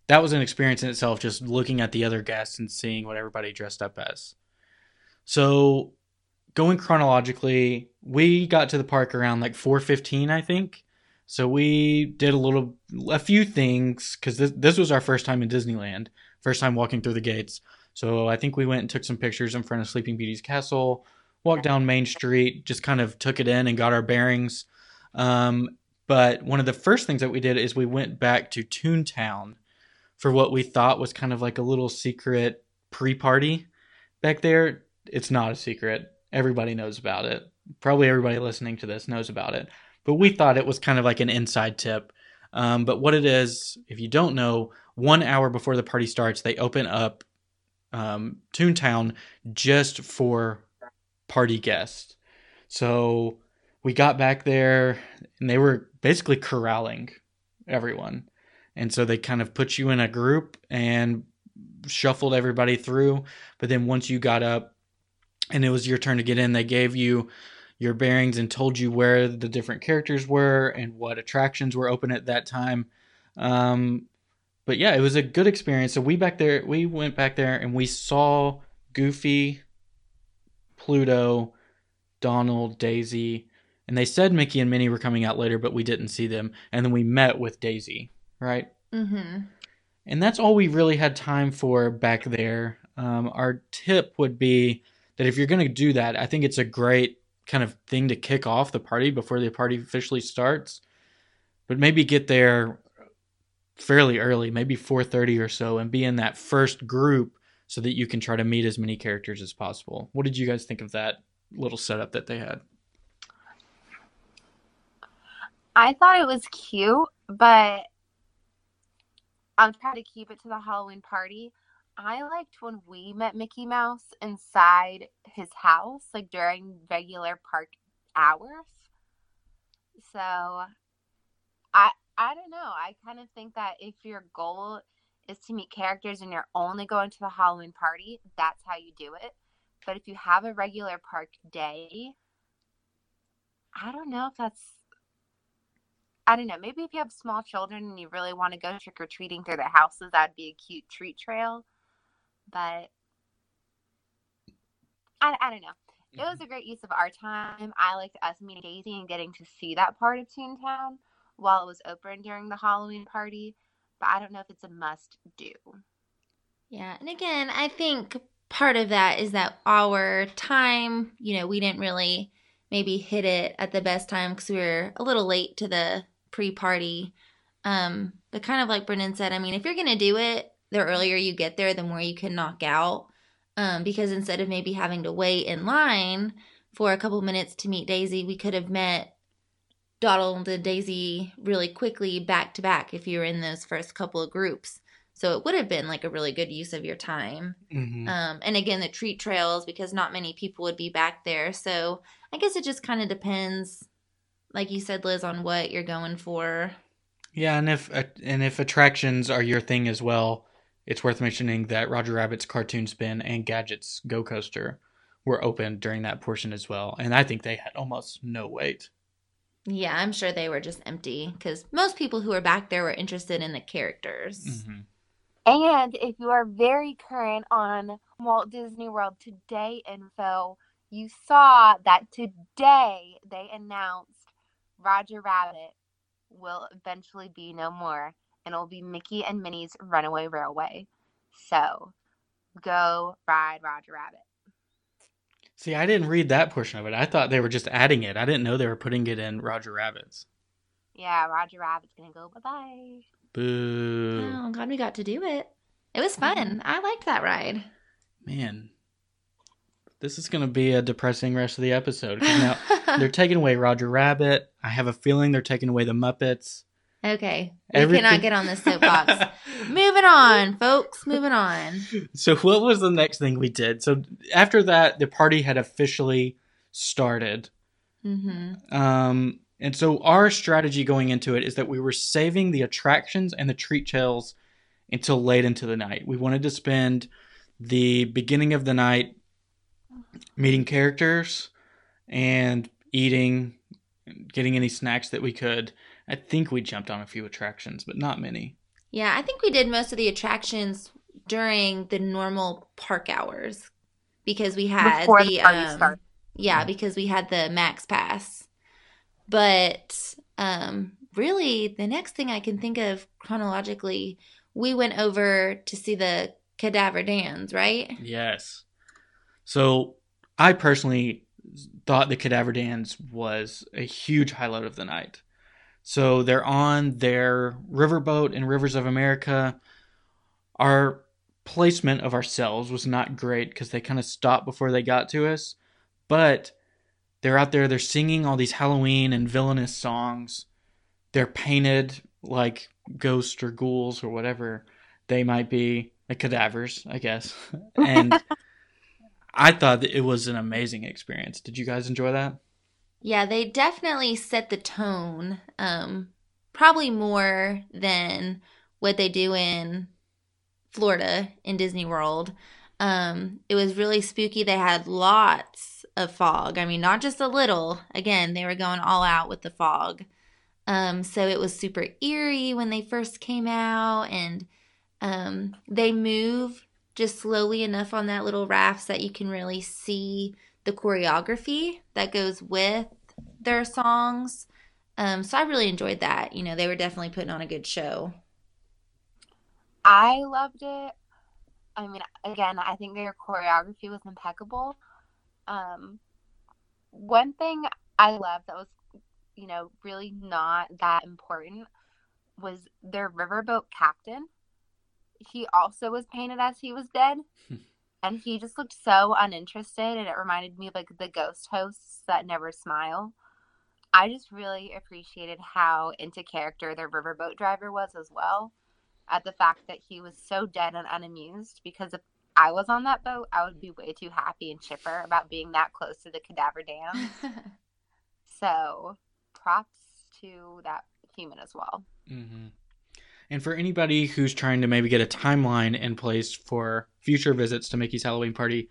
S3: That was an experience in itself, just looking at the other guests and seeing what everybody dressed up as. So, going chronologically, we got to the park around like four fifteen, I think. So we did a little, a few things because this this was our first time in Disneyland, first time walking through the gates. So I think we went and took some pictures in front of Sleeping Beauty's castle, walked down Main Street, just kind of took it in and got our bearings. Um, but one of the first things that we did is we went back to Toontown for what we thought was kind of like a little secret pre-party back there. It's not a secret. Everybody knows about it. Probably everybody listening to this knows about it. But we thought it was kind of like an inside tip. Um, but what it is, if you don't know, one hour before the party starts, they open up um, Toontown just for party guests. So we got back there and they were basically corralling everyone. And so they kind of put you in a group and shuffled everybody through. But then once you got up and it was your turn to get in, they gave you your bearings and told you where the different characters were and what attractions were open at that time. Um, but yeah, it was a good experience. So we back there, we went back there and we saw Goofy, Pluto, Donald, Daisy, and they said Mickey and Minnie were coming out later, but we didn't see them. And then we met with Daisy, right?
S4: Mm-hmm.
S3: And that's all we really had time for back there. Um, our tip would be that if you're going to do that, I think it's a great kind of thing to kick off the party before the party officially starts. But maybe get there fairly early, maybe 4:30 or so and be in that first group so that you can try to meet as many characters as possible. What did you guys think of that little setup that they had?
S5: I thought it was cute, but I'm trying to keep it to the Halloween party. I liked when we met Mickey Mouse inside his house, like during regular park hours. So I I don't know. I kind of think that if your goal is to meet characters and you're only going to the Halloween party, that's how you do it. But if you have a regular park day, I don't know if that's I don't know. Maybe if you have small children and you really want to go trick or treating through the houses, that'd be a cute treat trail. But I, I don't know. It was mm-hmm. a great use of our time. I liked us meeting Daisy and getting to see that part of Toontown while it was open during the Halloween party. But I don't know if it's a must do.
S4: Yeah, and again, I think part of that is that our time, you know, we didn't really maybe hit it at the best time because we were a little late to the pre-party. Um, but kind of like Brendan said, I mean, if you're gonna do it, the earlier you get there, the more you can knock out. Um, because instead of maybe having to wait in line for a couple minutes to meet Daisy, we could have met Donald and Daisy really quickly back to back if you were in those first couple of groups. So it would have been like a really good use of your time.
S3: Mm-hmm.
S4: Um, and again, the treat trails because not many people would be back there. So I guess it just kind of depends, like you said, Liz, on what you're going for.
S3: Yeah, and if and if attractions are your thing as well, it's worth mentioning that Roger Rabbit's Cartoon Spin and Gadget's Go Coaster were open during that portion as well, and I think they had almost no wait.
S4: Yeah, I'm sure they were just empty because most people who were back there were interested in the characters.
S3: Mm-hmm.
S5: And if you are very current on Walt Disney World Today info, you saw that today they announced Roger Rabbit will eventually be no more and it will be Mickey and Minnie's Runaway Railway. So go ride Roger Rabbit.
S3: See, I didn't read that portion of it. I thought they were just adding it. I didn't know they were putting it in Roger Rabbit's.
S5: Yeah, Roger Rabbit's gonna go bye bye.
S3: Boo.
S4: Oh, I'm glad we got to do it. It was fun. Mm-hmm. I liked that ride.
S3: Man, this is going to be a depressing rest of the episode. Now they're taking away Roger Rabbit. I have a feeling they're taking away the Muppets.
S4: okay, we
S3: Everything-
S4: cannot get on this soapbox. Moving on, folks. Moving on.
S3: So what was the next thing we did? So after that, the party had officially started.
S4: Mm-hmm.
S3: Um, and so our strategy going into it is that we were saving the attractions and the treat trails until late into the night. We wanted to spend the beginning of the night meeting characters and eating, getting any snacks that we could. I think we jumped on a few attractions, but not many.
S4: Yeah, I think we did most of the attractions during the normal park hours because we had
S5: Before
S4: the,
S5: the party
S4: um,
S5: started.
S4: yeah, because we had the MaxPass. But um really the next thing I can think of chronologically, we went over to see the Cadaver Dans, right?
S3: Yes. So I personally thought the Cadaver Dans was a huge highlight of the night. So they're on their riverboat in Rivers of America. Our placement of ourselves was not great because they kind of stopped before they got to us. But they're out there, they're singing all these Halloween and villainous songs. They're painted like ghosts or ghouls or whatever they might be, like cadavers, I guess. And I thought it was an amazing experience. Did you guys enjoy that?
S4: Yeah, they definitely set the tone. Um, probably more than what they do in Florida in Disney World. Um, it was really spooky. They had lots of fog. I mean, not just a little. Again, they were going all out with the fog. Um, so it was super eerie when they first came out, and um, they move just slowly enough on that little raft that you can really see the choreography that goes with their songs. Um, so I really enjoyed that. You know, they were definitely putting on a good show.
S5: I loved it. I mean, again, I think their choreography was impeccable. Um, one thing I loved that was, you know, really not that important was their riverboat captain. He also was painted as he was dead, and he just looked so uninterested, and it reminded me of like the ghost hosts that never smile. I just really appreciated how into character their riverboat driver was as well at the fact that he was so dead and unamused because if I was on that boat, I would be way too happy and chipper about being that close to the Cadaver Dans. so props to that human as well.
S3: Mm-hmm. And for anybody who's trying to maybe get a timeline in place for future visits to Mickey's Halloween Party,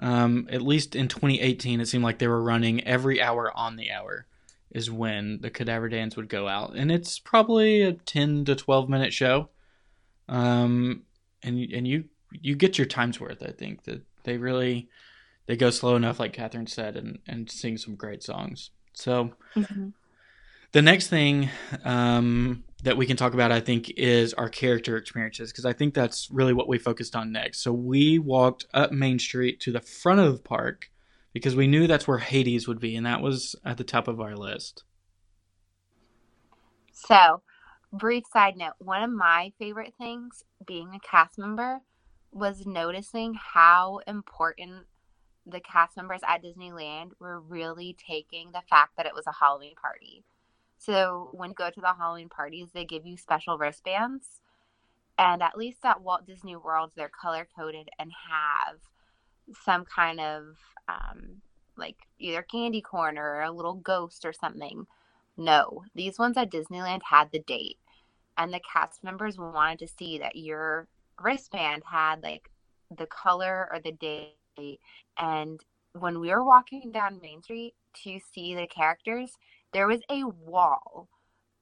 S3: um, at least in 2018, it seemed like they were running every hour on the hour is when the Cadaver Dans would go out, and it's probably a 10 to 12 minute show. Um, and and you you get your time's worth. I think that they really they go slow enough, like Catherine said, and and sing some great songs. So the next thing um, that we can talk about, I think, is our character experiences because I think that's really what we focused on next. So we walked up Main Street to the front of the park because we knew that's where Hades would be, and that was at the top of our list.
S5: So, brief side note one of my favorite things being a cast member was noticing how important the cast members at Disneyland were really taking the fact that it was a Halloween party. So, when you go to the Halloween parties, they give you special wristbands. And at least at Walt Disney World, they're color coded and have some kind of um, like either candy corn or a little ghost or something. No, these ones at Disneyland had the date, and the cast members wanted to see that your wristband had like the color or the date. And when we were walking down Main Street to see the characters, there was a wall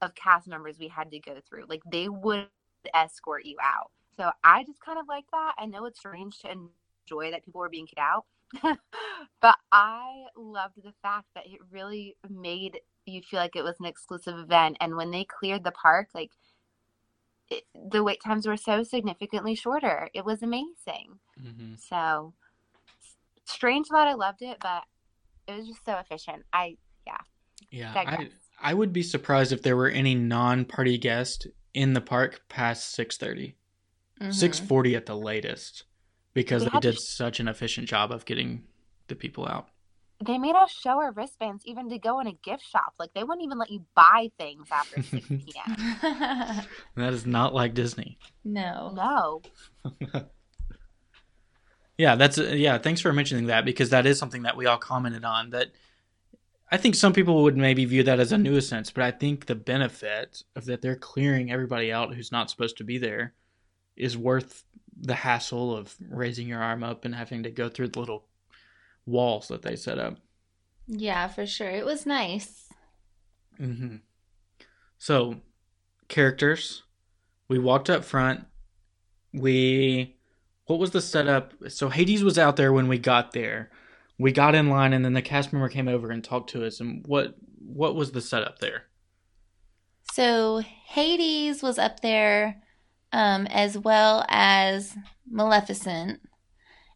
S5: of cast members we had to go through. Like they would escort you out. So I just kind of like that. I know it's strange to enjoy that people were being kicked out, but I loved the fact that it really made you feel like it was an exclusive event. And when they cleared the park, like it, the wait times were so significantly shorter. It was amazing.
S3: Mm-hmm.
S5: So strange that I loved it, but it was just so efficient. I yeah.
S3: Yeah. I I would be surprised if there were any non-party guests in the park past 6:30.
S4: Mhm.
S3: 6:40 at the latest because
S5: They
S3: they
S5: had to
S3: did
S5: sh-
S3: such an efficient job of getting the people out.
S5: They made us show our wristbands even to go in a gift shop. Like they wouldn't even let you buy things after 6 p.m.
S3: That is not like Disney.
S4: no.
S5: No.
S3: Yeah, that's yeah, thanks for mentioning that because that is something that we all commented on that I think some people would maybe view that as a nuisance, but I think the benefit of that they're clearing everybody out who's not supposed to be there is worth the hassle of raising your arm up and having to go through the little walls that they set up.
S4: Yeah, for sure. It was nice.
S3: Mm-hmm. So, characters. We walked up front. We, what was the setup? So Hades was out there when we got there. We got in line, and then the cast member came over and talked to us. And what what was the setup there?
S4: So Hades was up there, um, as well as Maleficent,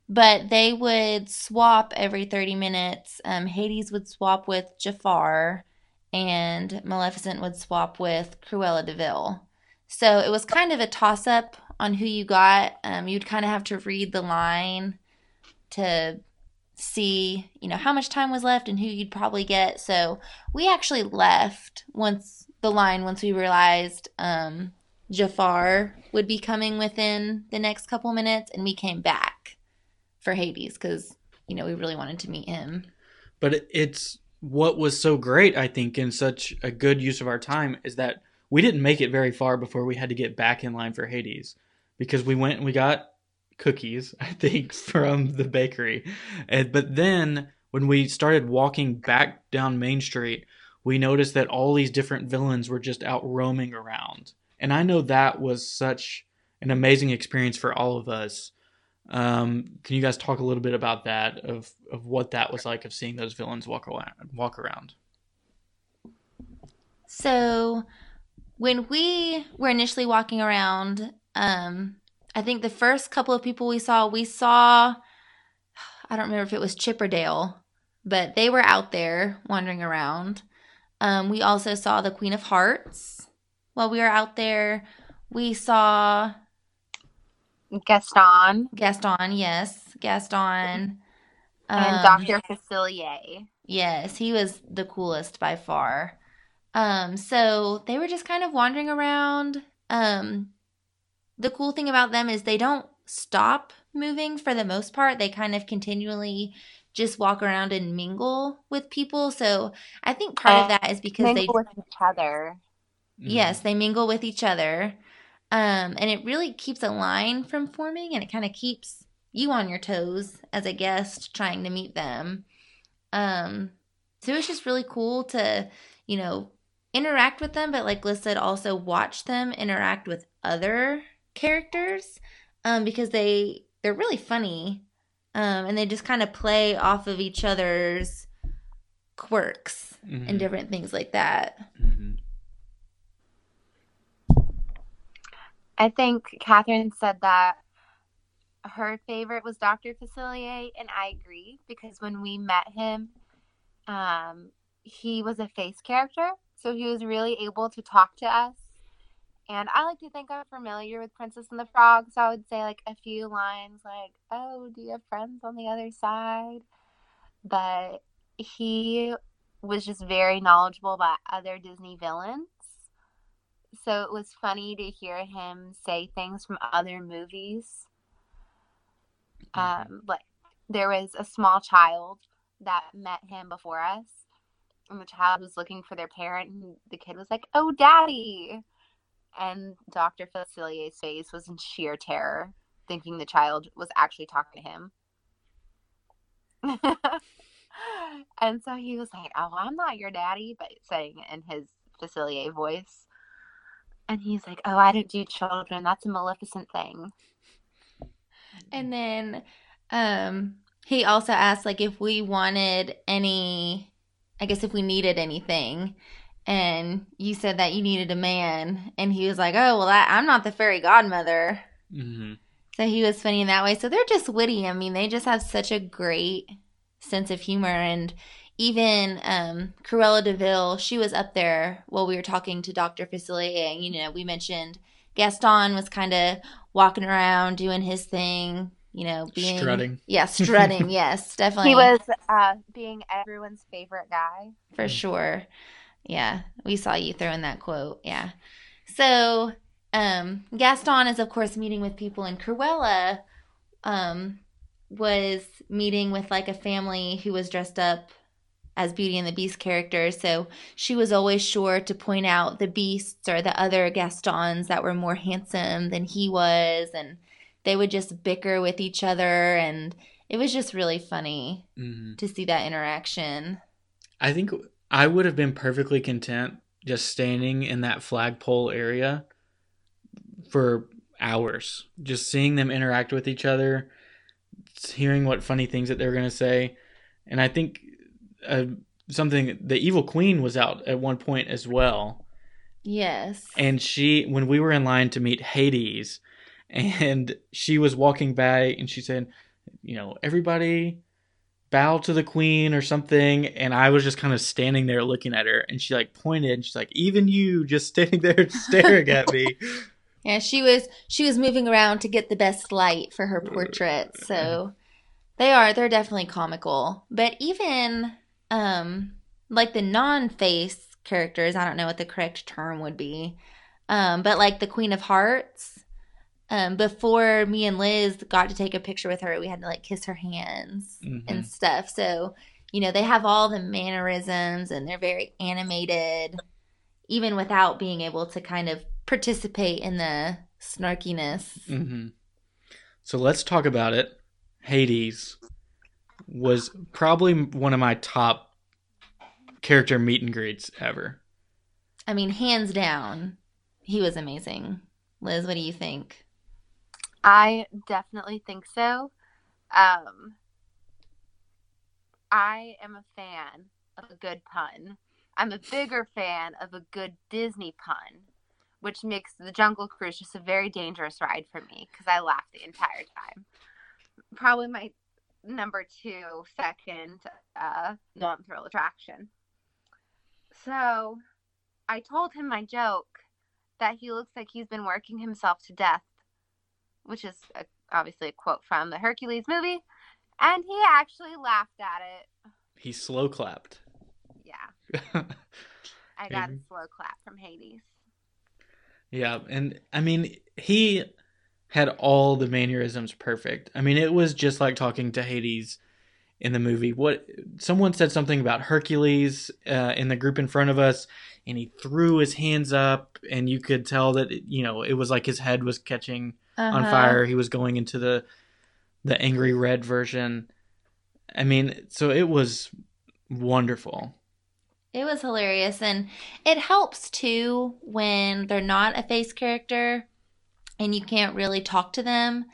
S4: but they would swap every 30 minutes. Um, Hades would swap with Jafar, and Maleficent would swap with Cruella de Vil. So it was kind of a toss up on who you got. Um, you'd kind of have to read the line to see, you know, how much time was left and who you'd probably get. So we actually left once the line once we realized um, Jafar would be coming within the next couple minutes, and we came back for Hades because you know we really wanted to meet him.
S3: But it's what was so great, I think, and such a good use of our time is that we didn't make it very far before we had to get back in line for Hades because we went and we got cookies, I think, from the bakery. And, but then when we started walking back down Main Street, we noticed that all these different villains were just out roaming around. And I know that was such an amazing experience for all of us. Um, can you guys talk a little bit about that of of what that was like of seeing those villains walk around, walk around?
S4: So, when we were initially walking around, um, I think the first couple of people we saw, we saw, I don't remember if it was Chip or Dale, but they were out there wandering around. Um, we also saw the Queen of Hearts while we were out there. We saw
S5: Gaston
S4: Gaston, yes, Gaston,
S5: and
S4: Um,
S5: Dr. Facilier.
S4: Yes, he was the coolest by far. Um, so they were just kind of wandering around. Um, the cool thing about them is they don't stop moving for the most part. They kind of continually just walk around and mingle with people. So I think part of
S5: Uh,
S4: that is because they
S5: Mingle with each other.
S4: Yes, they mingle with each other. Um, and it really keeps a line from forming and it kind of keeps you on your toes as a guest trying to meet them. Um, so it's just really cool to, you know, interact with them, but like Liz said, also watch them interact with other characters um, because they they're really funny um, and they just kind of play off of each other's quirks
S3: Mhm.
S4: and different things like that.
S3: Mhm.
S5: I think Catherine said that her favorite was Dr. Facilier, and I agree because when we met him, um, he was a face character, so he was really able to talk to us. And I like to think I'm familiar with Princess and the Frog, so I would say like a few lines like, "Oh, do you have friends on the other side?" But he was just very knowledgeable about other Disney villains so it was funny to hear him say things from other movies. Um, like there was a small child that met him before us, and the child was looking for their parent, and the kid was like, "Oh, daddy!" And Dr. Facilier's face was in sheer terror, thinking the child was actually talking to him. and so he was like, "Oh, I'm not your daddy," but saying it in his Facilier voice. And he's like, "Oh, I don't do children. That's a Maleficent thing."
S4: And then um he also asked like if we wanted any I guess if we needed anything. And you said that you needed a man and he was like, "Oh, well I, I'm not the fairy godmother."
S3: Mhm.
S4: So he was funny in that way. So they're just witty. I mean, they just have such a great sense of humor and even um, Cruella de Vil, she was up there while we were talking to Dr. Facilier. And, you know, we mentioned Gaston was kind of walking around doing his thing, you know, being
S3: Strutting.
S4: Yeah, strutting. yes, definitely.
S5: He was uh, being everyone's favorite guy.
S4: for sure. Yeah, we saw you throwing that quote. Yeah. So, um, Gaston is of course meeting with people, and Cruella, um, was meeting with like a family who was dressed up as Beauty and the Beast characters. So she was always sure to point out the beasts or the other Gastons that were more handsome than he was, and they would just bicker with each other, and it was just really funny
S3: Mhm.
S4: to see that interaction.
S3: I think I would have been perfectly content just standing in that flagpole area for hours, just seeing them interact with each other, hearing what funny things that they're going to say. And I think uh, something, the Evil Queen was out at one point as well.
S4: Yes.
S3: And she, when we were in line to meet Hades, and she was walking by and she said, you know, everybody bow to the queen or something and i was just kind of standing there looking at her and she like pointed and she's like even you just standing there staring at me
S4: Yeah, she was she was moving around to get the best light for her portrait. So they are they're definitely comical. But even um like the non-face characters, I don't know what the correct term would be. Um but like the Queen of Hearts, um before me and Liz got to take a picture with her, we had to like kiss her hands
S3: Mhm.
S4: and stuff. So, you know, they have all the mannerisms and they're very animated even without being able to kind of participate in the snarkiness.
S3: hmm so let's talk about it hades was probably one of my top character meet and greets ever
S4: I mean, hands down, he was amazing. Liz, what do you think?
S5: I definitely think so. Um, I am a fan of a good pun. I'm a bigger fan of a good Disney pun, which makes the Jungle Cruise just a very dangerous ride for me because I laughed the entire time. Probably my number two, second, uh, non thrill attraction. So I told him my joke that he looks like he's been working himself to death which is a, obviously a quote from the Hercules movie, and he actually laughed at it.
S3: he slow clapped.
S5: Yeah, I got a slow clap from Hades.
S3: yeah and i mean he had all the mannerisms perfect. I mean it was just like talking to hades in the movie. What someone said something about hercules uh, in the group in front of us and he threw his hands up and you could tell that you know it was like his head was catching on
S4: Uh-huh.
S3: fire. He was going into the the angry red version. I mean, so it was wonderful.
S4: It was hilarious. And it helps too when they're not a face character and you can't really talk to them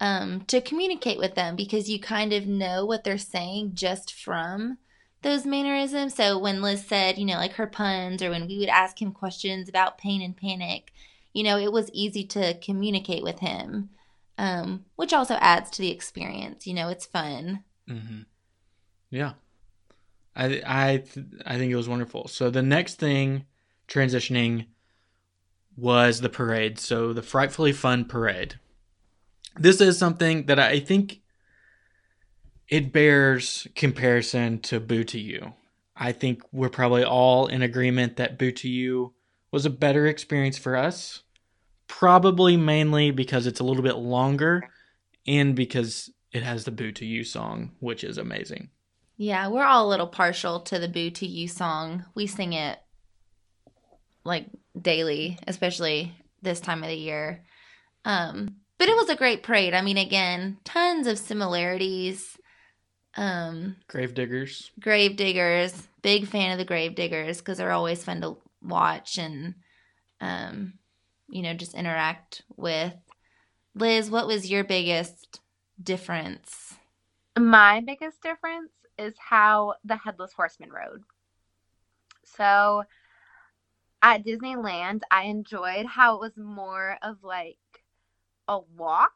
S4: um, to communicate with them because you kind of know what they're saying just from those mannerisms. So when Liz said, you know, like her puns or when we would ask him questions about pain and panic, you know, it was easy to communicate with him, um, which also adds to the experience. You know, it's fun.
S3: hmm Yeah, I I th- I think it was wonderful. So the next thing transitioning was the parade. So the frightfully fun parade. This is something that I think it bears comparison to Boo to You. I think we're probably all in agreement that Boo to You was a better experience for us. Probably mainly because it's a little bit longer and because it has the Boo to You song, which is amazing.
S4: Yeah, we're all a little partial to the Boo to You song. We sing it like daily, especially this time of the year. Um, but it was a great parade. I mean, again, tons of similarities. Um,
S3: Gravediggers.
S4: grave diggers, big fan of the grave diggers because they're always fun to watch and, um, you know, just interact with. Liz, what was your biggest difference?
S5: My biggest difference is how the Headless Horseman rode. So at Disneyland, I enjoyed how it was more of like a walk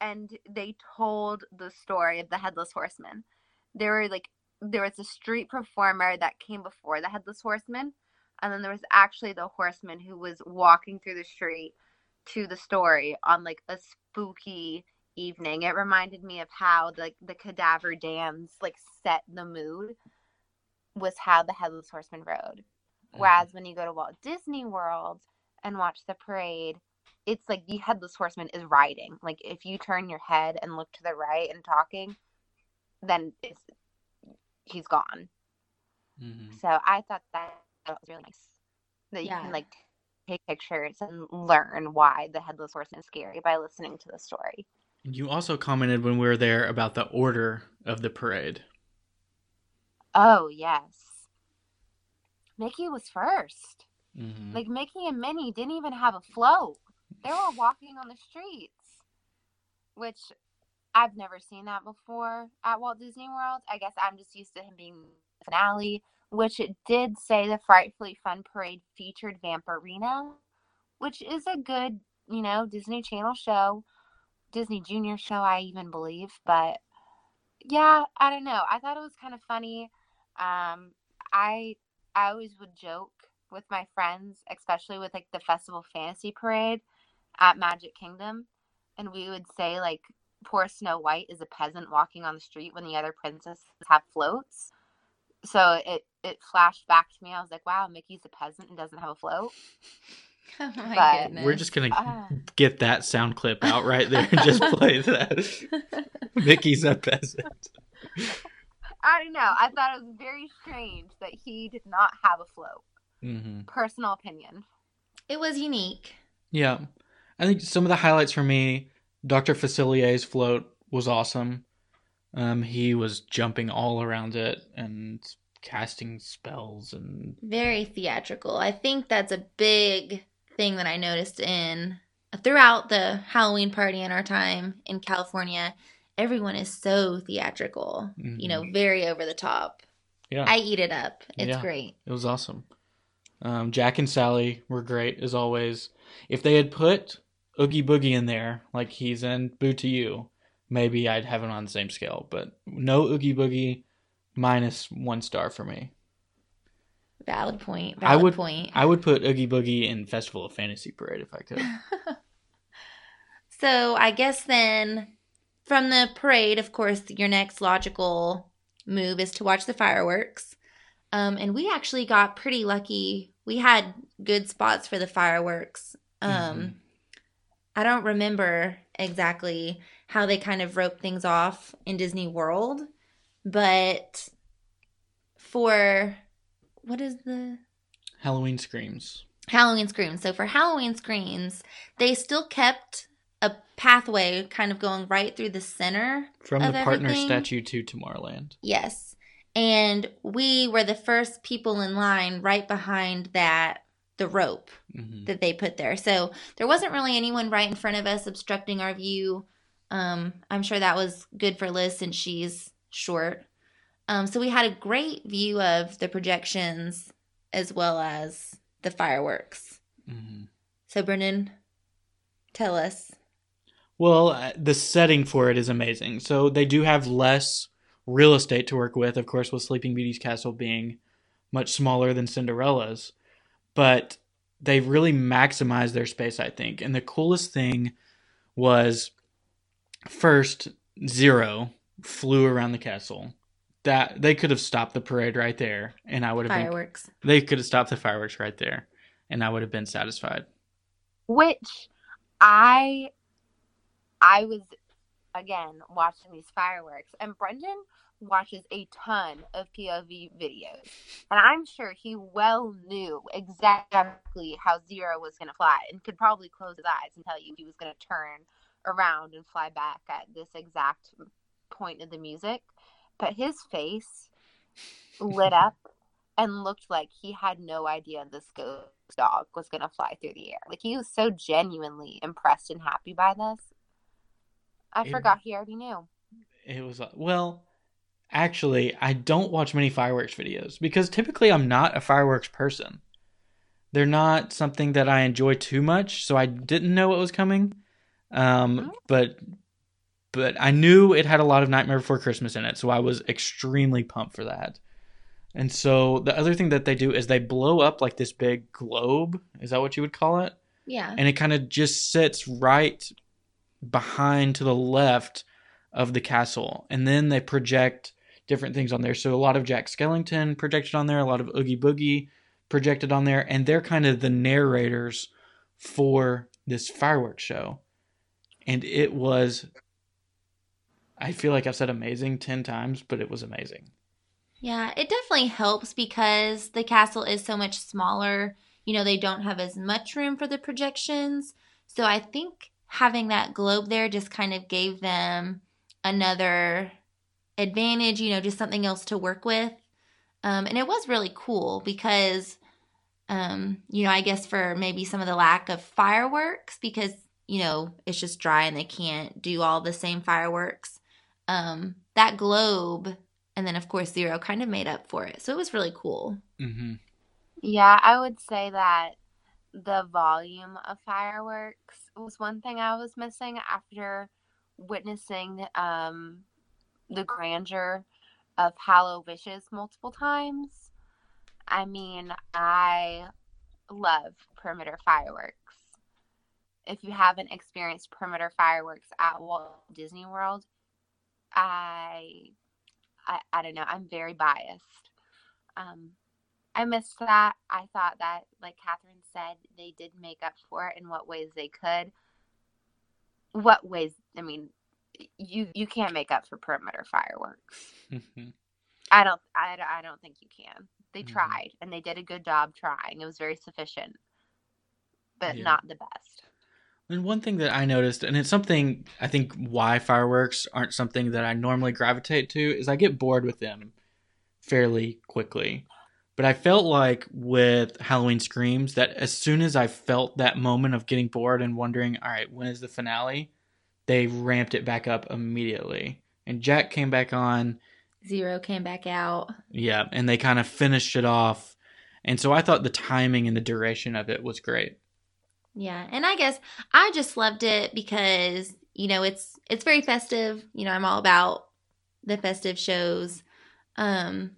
S5: and they told the story of the Headless Horseman. There were like there was a street performer that came before the Headless Horseman, and then there was actually the horseman who was walking through the street to the story on like a spooky evening. It reminded me of how like the Cadaver Dans like set the mood was how the headless horseman rode. Mm-hmm. Whereas when you go to Walt Disney World and watch the parade, it's like the headless horseman is riding. Like if you turn your head and look to the right and talking, then it's he's gone.
S3: Mhm.
S5: So I thought that, that was really nice. That you
S4: Yeah.
S5: can like take pictures and learn why the headless horseman is scary by listening to the story.
S3: You also commented when we were there about the order of the parade.
S5: Oh, yes. Mickey was first.
S3: Mhm.
S5: Like Mickey and Minnie didn't even have a float. They were walking on the streets, which I've never seen that before at Walt Disney World. I guess I'm just used to him being the finale, which it did say the Frightfully Fun Parade featured Vampirina, which is a good, you know, Disney Channel show, Disney Junior show, I even believe. But yeah, I don't know. I thought it was kind of funny. Um, I I always would joke with my friends, especially with like the Festival Fantasy Parade at Magic Kingdom, and we would say like poor Snow White is a peasant walking on the street when the other princesses have floats. So it it flashed back to me. I was like, wow, Mickey's a peasant and doesn't have a float.
S4: Oh my
S5: But-
S4: goodness.
S3: We're just gonna
S5: Ah.
S3: get that sound clip out right there and just play that. Mickey's a peasant.
S5: I don't know. I thought it was very strange that he did not have a float.
S3: hmm
S5: Personal opinion.
S4: it was unique.
S3: Yeah, I think some of the highlights for me, Doctor Facilier's float was awesome. Um, he was jumping all around it and casting spells and
S4: Very theatrical. I think that's a big thing that I noticed in throughout the Halloween party in our time in California. Everyone is so theatrical, you know, very over the top.
S3: yeah,
S4: I eat it up. It's
S3: Yeah.
S4: great.
S3: It was awesome. Um, Jack and Sally were great as always. If they had put Oogie Boogie in there, like he's in Boo to You, maybe I'd have him on the same scale. But no Oogie Boogie, minus one star for me.
S4: Valid point.
S3: I would-
S4: point.
S3: I would put Oogie Boogie in Festival of Fantasy Parade if I could.
S4: So I guess then from the parade, of course, your next logical move is to watch the fireworks. Um, and we actually got pretty lucky. We had good spots for the fireworks. Um,
S3: Mhm.
S4: I don't remember exactly how they kind of roped things off in Disney World, but for what is the
S3: Halloween Screams.
S4: Halloween screams. So for Halloween screams, they still kept a pathway kind of going right through the center.
S3: From
S4: Of
S3: the partner statue to Tomorrowland.
S4: Yes. And we were the first people in line right behind that the rope
S3: hmm
S4: that they put there. So there wasn't really anyone right in front of us obstructing our view. Um, I'm sure that was good for Liz since she's short. Um, so we had a great view of the projections as well as the fireworks.
S3: hmm
S4: So Brendan, tell us.
S3: Well, uh, the setting for it is amazing. So they do have less real estate to work with, of course, with Sleeping Beauty's castle being much smaller than Cinderella's. But they really maximized their space, I think. And the coolest thing was first, Zero flew around the castle. That they could have stopped the parade right there, and I would have been
S4: Fireworks.
S3: they could have stopped the fireworks right there, and I would have been satisfied.
S5: which I I was again watching these fireworks and Brendan watches a ton of POV videos and I'm sure he well knew exactly how Zero was going to fly and could probably close his eyes and tell you he was going to turn around and fly back at this exact point of the music but his face lit up and looked like he had no idea this ghost dog was going to fly through the air. Like he was so genuinely impressed and happy by this. I
S3: It-
S5: forgot he already knew.
S3: It was uh, well, actually, I don't watch many fireworks videos because typically I'm not a fireworks person. They're not something that I enjoy too much, so I didn't know what was coming. Um,
S5: Oh.
S3: but but I knew it had a lot of Nightmare Before Christmas in it, so I was extremely pumped for that. And so the other thing that they do is they blow up like this big globe. Is that what you would call it?
S4: Yeah.
S3: and it kind of just sits right behind to the left of the castle and then they project different things on there so a lot of jack skellington projected on there a lot of oogie boogie projected on there and they're kind of the narrators for this fireworks show and it was i feel like i've said amazing 10 times but it was amazing
S4: Yeah, it definitely helps because the castle is so much smaller. You know, they don't have as much room for the projections. So I think having that globe there just kind of gave them another advantage, you know, just something else to work with. Um, and it was really cool because, um, you know, I guess for maybe some of the lack of fireworks, because, you know, it's just dry and they can't do all the same fireworks. Um, that globe, and then of course Zero kind of made up for it. So it was really cool.
S3: Mm-hmm.
S5: Yeah, I would say that the volume of fireworks was one thing I was missing after witnessing um, the grandeur of HalloWishes multiple times. I mean, I love perimeter fireworks. If you haven't experienced perimeter fireworks at Walt Disney World, I, I, I don't know. I'm very biased. Um, I missed that. I thought that, like Catherine said, they did make up for it in what ways they could. What ways? I mean, you you can't make up for perimeter fireworks.
S3: Mm-hmm.
S5: I don't. I, I don't think you can. They
S3: Mhm.
S5: tried, and they did a good job trying. It was very sufficient, but
S3: Yeah.
S5: not the best.
S3: And one thing that I noticed, and it's something I think why fireworks aren't something that I normally gravitate to, is I get bored with them fairly quickly. But I felt like with Halloween Screams that as soon as I felt that moment of getting bored and wondering, all right, when is the finale? They ramped it back up immediately. And Jack came back on,
S4: Zero came back out.
S3: yeah, and they kind of finished it off. And so I thought the timing and the duration of it was great.
S4: Yeah, and I guess I just loved it because you know it's it's very festive. You know, I'm all about the festive shows, um,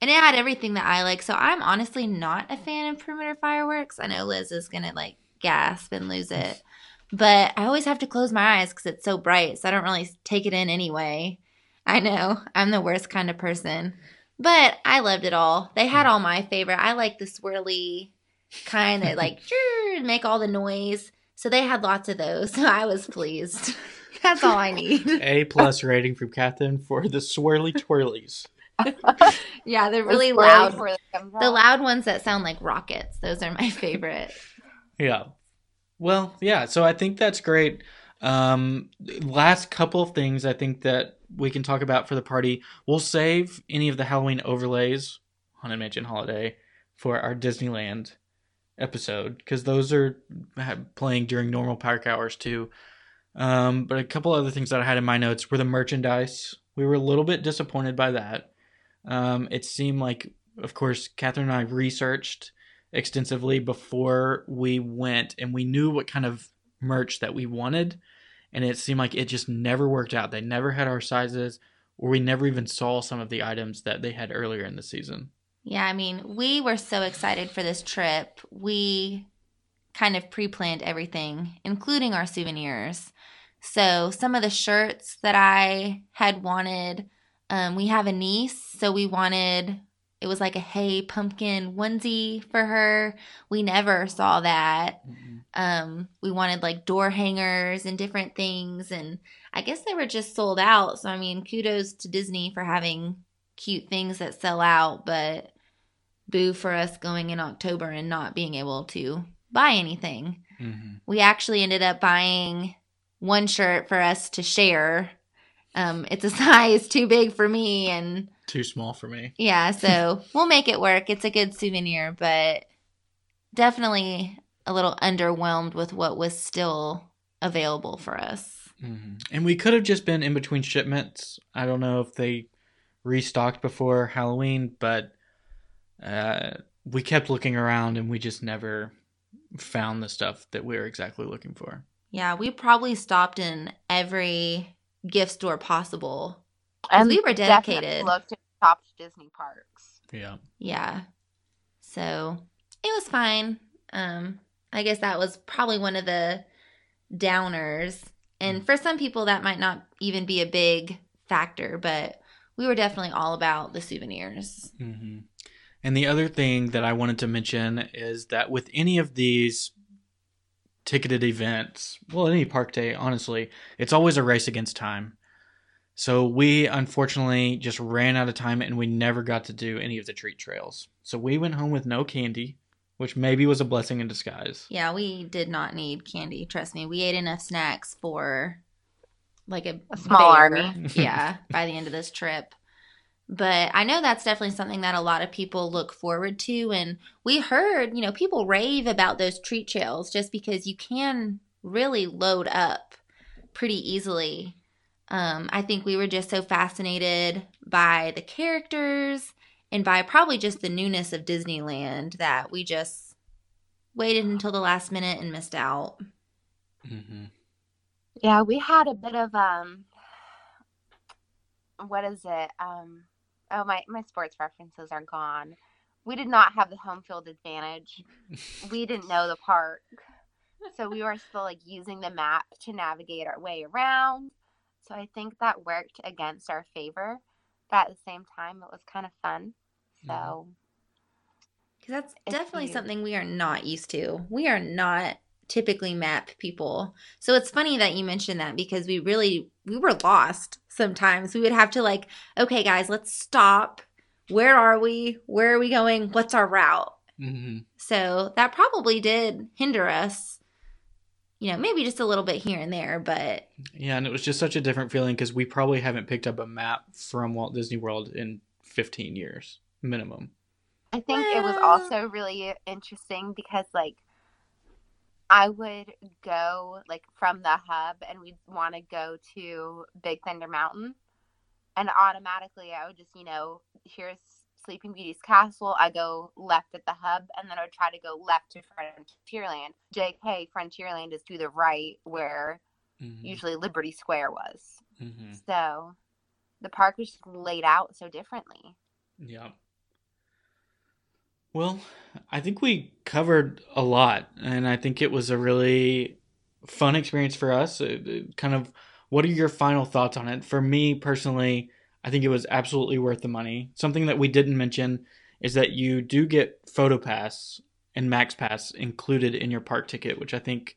S4: and it had everything that I like. So I'm honestly not a fan of perimeter fireworks. I know Liz is gonna like gasp and lose it, but I always have to close my eyes because it's so bright, so I don't really take it in anyway. I know I'm the worst kind of person, but I loved it all. They had all my favorite. I like the swirly kind that like make all the noise. So they had lots of those. So I was pleased. That's all I need.
S3: A plus rating from Catherine for the swirly twirlies.
S4: Yeah, they're really
S5: That's
S4: loud.
S5: where
S4: The loud ones that sound like rockets. Those are my favorite.
S3: Yeah. Well, yeah. So I think that's great. Um, last couple of things I think that we can talk about for the party. We'll save any of the Halloween overlays, Haunted Mansion Holiday, for our Disneyland episode because those are playing during normal park hours too. Um, but a couple other things that I had in my notes were the merchandise. We were a little bit disappointed by that. Um, it seemed like, of course, Catherine and I researched extensively before we went and we knew what kind of merch that we wanted and it seemed like it just never worked out they never had our sizes or we never even saw some of the items that they had earlier in the season
S4: Yeah, I mean, we were so excited for this trip. We kind of pre planned everything, including our souvenirs. So, some of the shirts that I had wanted, um, we have a niece, so we wanted it was like a hey pumpkin onesie for her. We never saw that. Um, we wanted like door hangers and different things, and I guess they were just sold out. So, I mean, kudos to Disney for having cute things that sell out, but boo for us going in October and not being able to buy anything.
S3: mm-hmm.
S4: We actually ended up buying one shirt for us to share. Um, it's a size too big for me, and
S3: too small for me
S4: yeah, so we'll make it work. It's a good souvenir, but definitely a little underwhelmed with what was still available for us.
S3: hmm and we could have just been in between shipments i don't know if they restocked before halloween but uh, we kept looking around and we just never found the stuff that we were exactly looking for
S4: Yeah, we probably stopped in every gift store possible.
S5: and
S4: we were dedicated.
S5: Looked at top Disney parks.
S3: yeah
S4: Yeah. So it was fine. Um, I guess that was probably one of the downers. And for some people, that might not even be a big factor, but we were definitely all about the souvenirs.
S3: hmm And the other thing that I wanted to mention is that with any of these ticketed events, well, any park day, honestly, it's always a race against time. So we unfortunately just ran out of time and we never got to do any of the treat trails. So we went home with no candy, which maybe was a blessing in disguise.
S4: Yeah, we did not need candy. Trust me, we ate enough snacks for like a,
S5: A small
S4: bear.
S5: army.
S4: yeah, by the end of this trip. But I know that's definitely something that a lot of people look forward to. And we heard, you know, people rave about those treat trails just because you can really load up pretty easily. Um, I think we were just so fascinated by the characters and by probably just the newness of Disneyland that we just waited until the last minute and missed out.
S3: Mm-hmm.
S5: Yeah, we had a bit of um what is it? Um oh my my sports references are gone. We did not have the home field advantage. we didn't know the park. So we were still like using the map to navigate our way around. So I think that worked against our favor. But at the same time it was kind of fun. So mm-hmm.
S4: Because that's definitely
S5: you-
S4: something we are not used to. We are not typically map people. So it's funny that you mentioned that because we really we were lost sometimes. We would have to like, okay guys, let's stop. Where are we? Where are we going? What's our route?
S3: Mm-hmm.
S4: So that probably did hinder us. You know, maybe just a little bit here and there, but
S3: Yeah, and it was just such a different feeling because we probably haven't picked up a map from Walt Disney World in 15 years minimum.
S5: I think it was also really interesting because like I would go like from the hub and we'd want to go to Big Thunder Mountain and automatically I would just, you know, here's Sleeping Beauty's castle. I go left at the hub and then I would try to go left to Frontierland. JK Frontierland is to the right where
S3: Mm-hmm.
S5: usually Liberty Square was.
S3: Mm-hmm.
S5: So the park was just laid out so differently.
S3: Yeah. Well, I think we covered a lot, and I think it was a really fun experience for us. It- it kind of, what are your final thoughts on it? For me personally, I think it was absolutely worth the money. Something that we didn't mention is that you do get PhotoPass and MaxPass included in your park ticket, which I think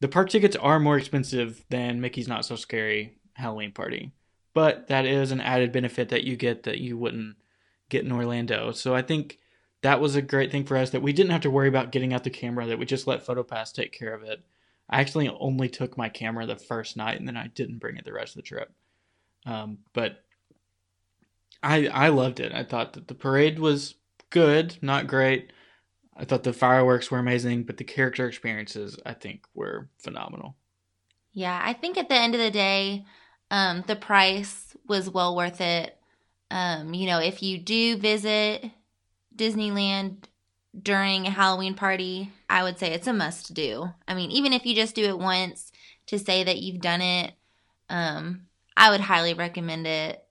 S3: the park tickets are more expensive than Mickey's Not So Scary Halloween Party, but that is an added benefit that you get that you wouldn't get in Orlando. So I think that was a great thing for us that we didn't have to worry about getting out the camera, that we just let PhotoPass take care of it. I actually only took my camera the first night and then I didn't bring it the rest of the trip. Um, but I I loved it. I thought that the parade was good, not great. I thought the fireworks were amazing, but the character experiences I think were phenomenal.
S4: Yeah, I think at the end of the day, um, the price was well worth it. Um, you know, if you do visit Disneyland during a Halloween party, I would say it's a must do. I mean, even if you just do it once to say that you've done it, um, I would highly recommend it.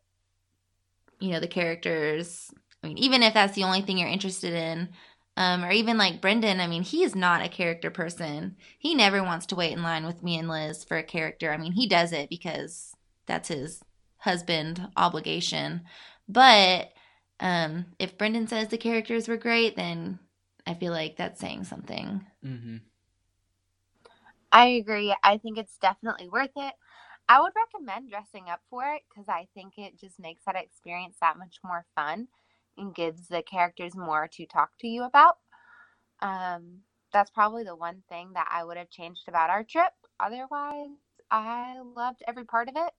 S4: You know, the characters. I mean, even if that's the only thing you're interested in, um, or even like Brendan, I mean, he is not a character person. He never wants to wait in line with me and Liz for a character. I mean, he does it because that's his husband obligation. But um, if Brendan says the characters were great, then I feel like that's saying something.
S3: Mm-hmm.
S5: I agree. I think it's definitely worth it. I would recommend dressing up for it because I think it just makes that experience that much more fun and gives the characters more to talk to you about. Um, that's probably the one thing that I would have changed about our trip. Otherwise, I loved every part of it.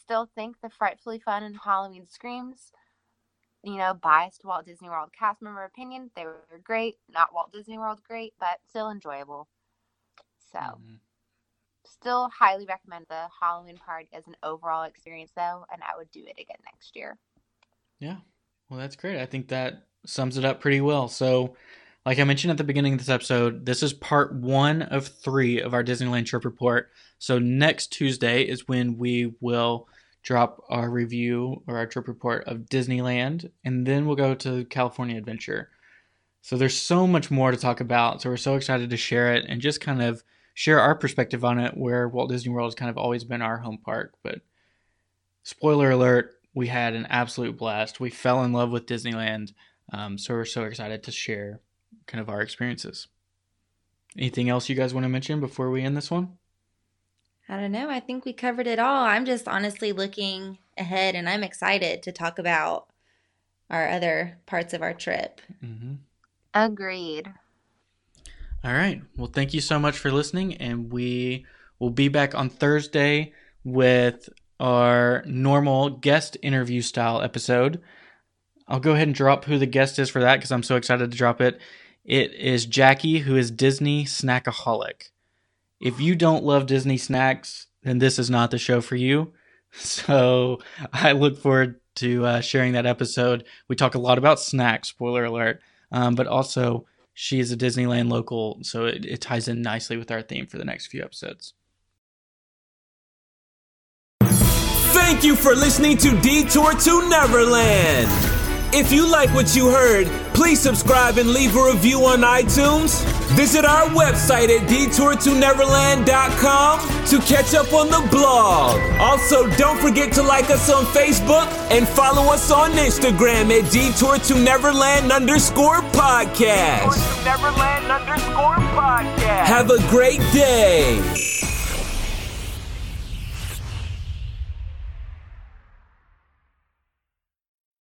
S5: Still think the Frightfully Fun and Halloween Screams, you know, biased Walt Disney World cast member opinion, they were great. Not Walt Disney World great, but still enjoyable. So
S3: Mm-hmm.
S5: still highly recommend the Halloween party as an overall experience though, and I would do it again next year.
S3: Yeah. Well, that's great. I think that sums it up pretty well. So, like I mentioned at the beginning of this episode, this is part one of three of our Disneyland trip report. So, next Tuesday is when we will drop our review or our trip report of Disneyland, and then we'll go to California Adventure. So, there's so much more to talk about. So, we're so excited to share it and just kind of share our perspective on it, where Walt Disney World has kind of always been our home park. But, spoiler alert, we had an absolute blast. We fell in love with Disneyland. Um, so we're so excited to share kind of our experiences. Anything else you guys want to mention before we end this one?
S4: I don't know. I think we covered it all. I'm just honestly looking ahead and I'm excited to talk about our other parts of our trip.
S3: Mm-hmm.
S5: Agreed.
S3: All right. Well, thank you so much for listening, and we will be back on Thursday with our normal guest interview style episode. I'll go ahead and drop who the guest is for that because I'm so excited to drop it. It is Jackie, who is Disney snackaholic. If you don't love Disney snacks, then this is not the show for you. So I look forward to uh, sharing that episode. We talk a lot about snacks, spoiler alert, um, but also she is a Disneyland local, so it, it ties in nicely with our theme for the next few episodes.
S2: Thank you for listening to Detour to Neverland. If you like what you heard, please subscribe and leave a review on iTunes. Visit our website at detourtoneverland.com to catch up on the blog. Also, don't forget to like us on Facebook and follow us on Instagram at Detour to Neverland underscore podcast.
S6: Neverland underscore podcast.
S2: Have a great day.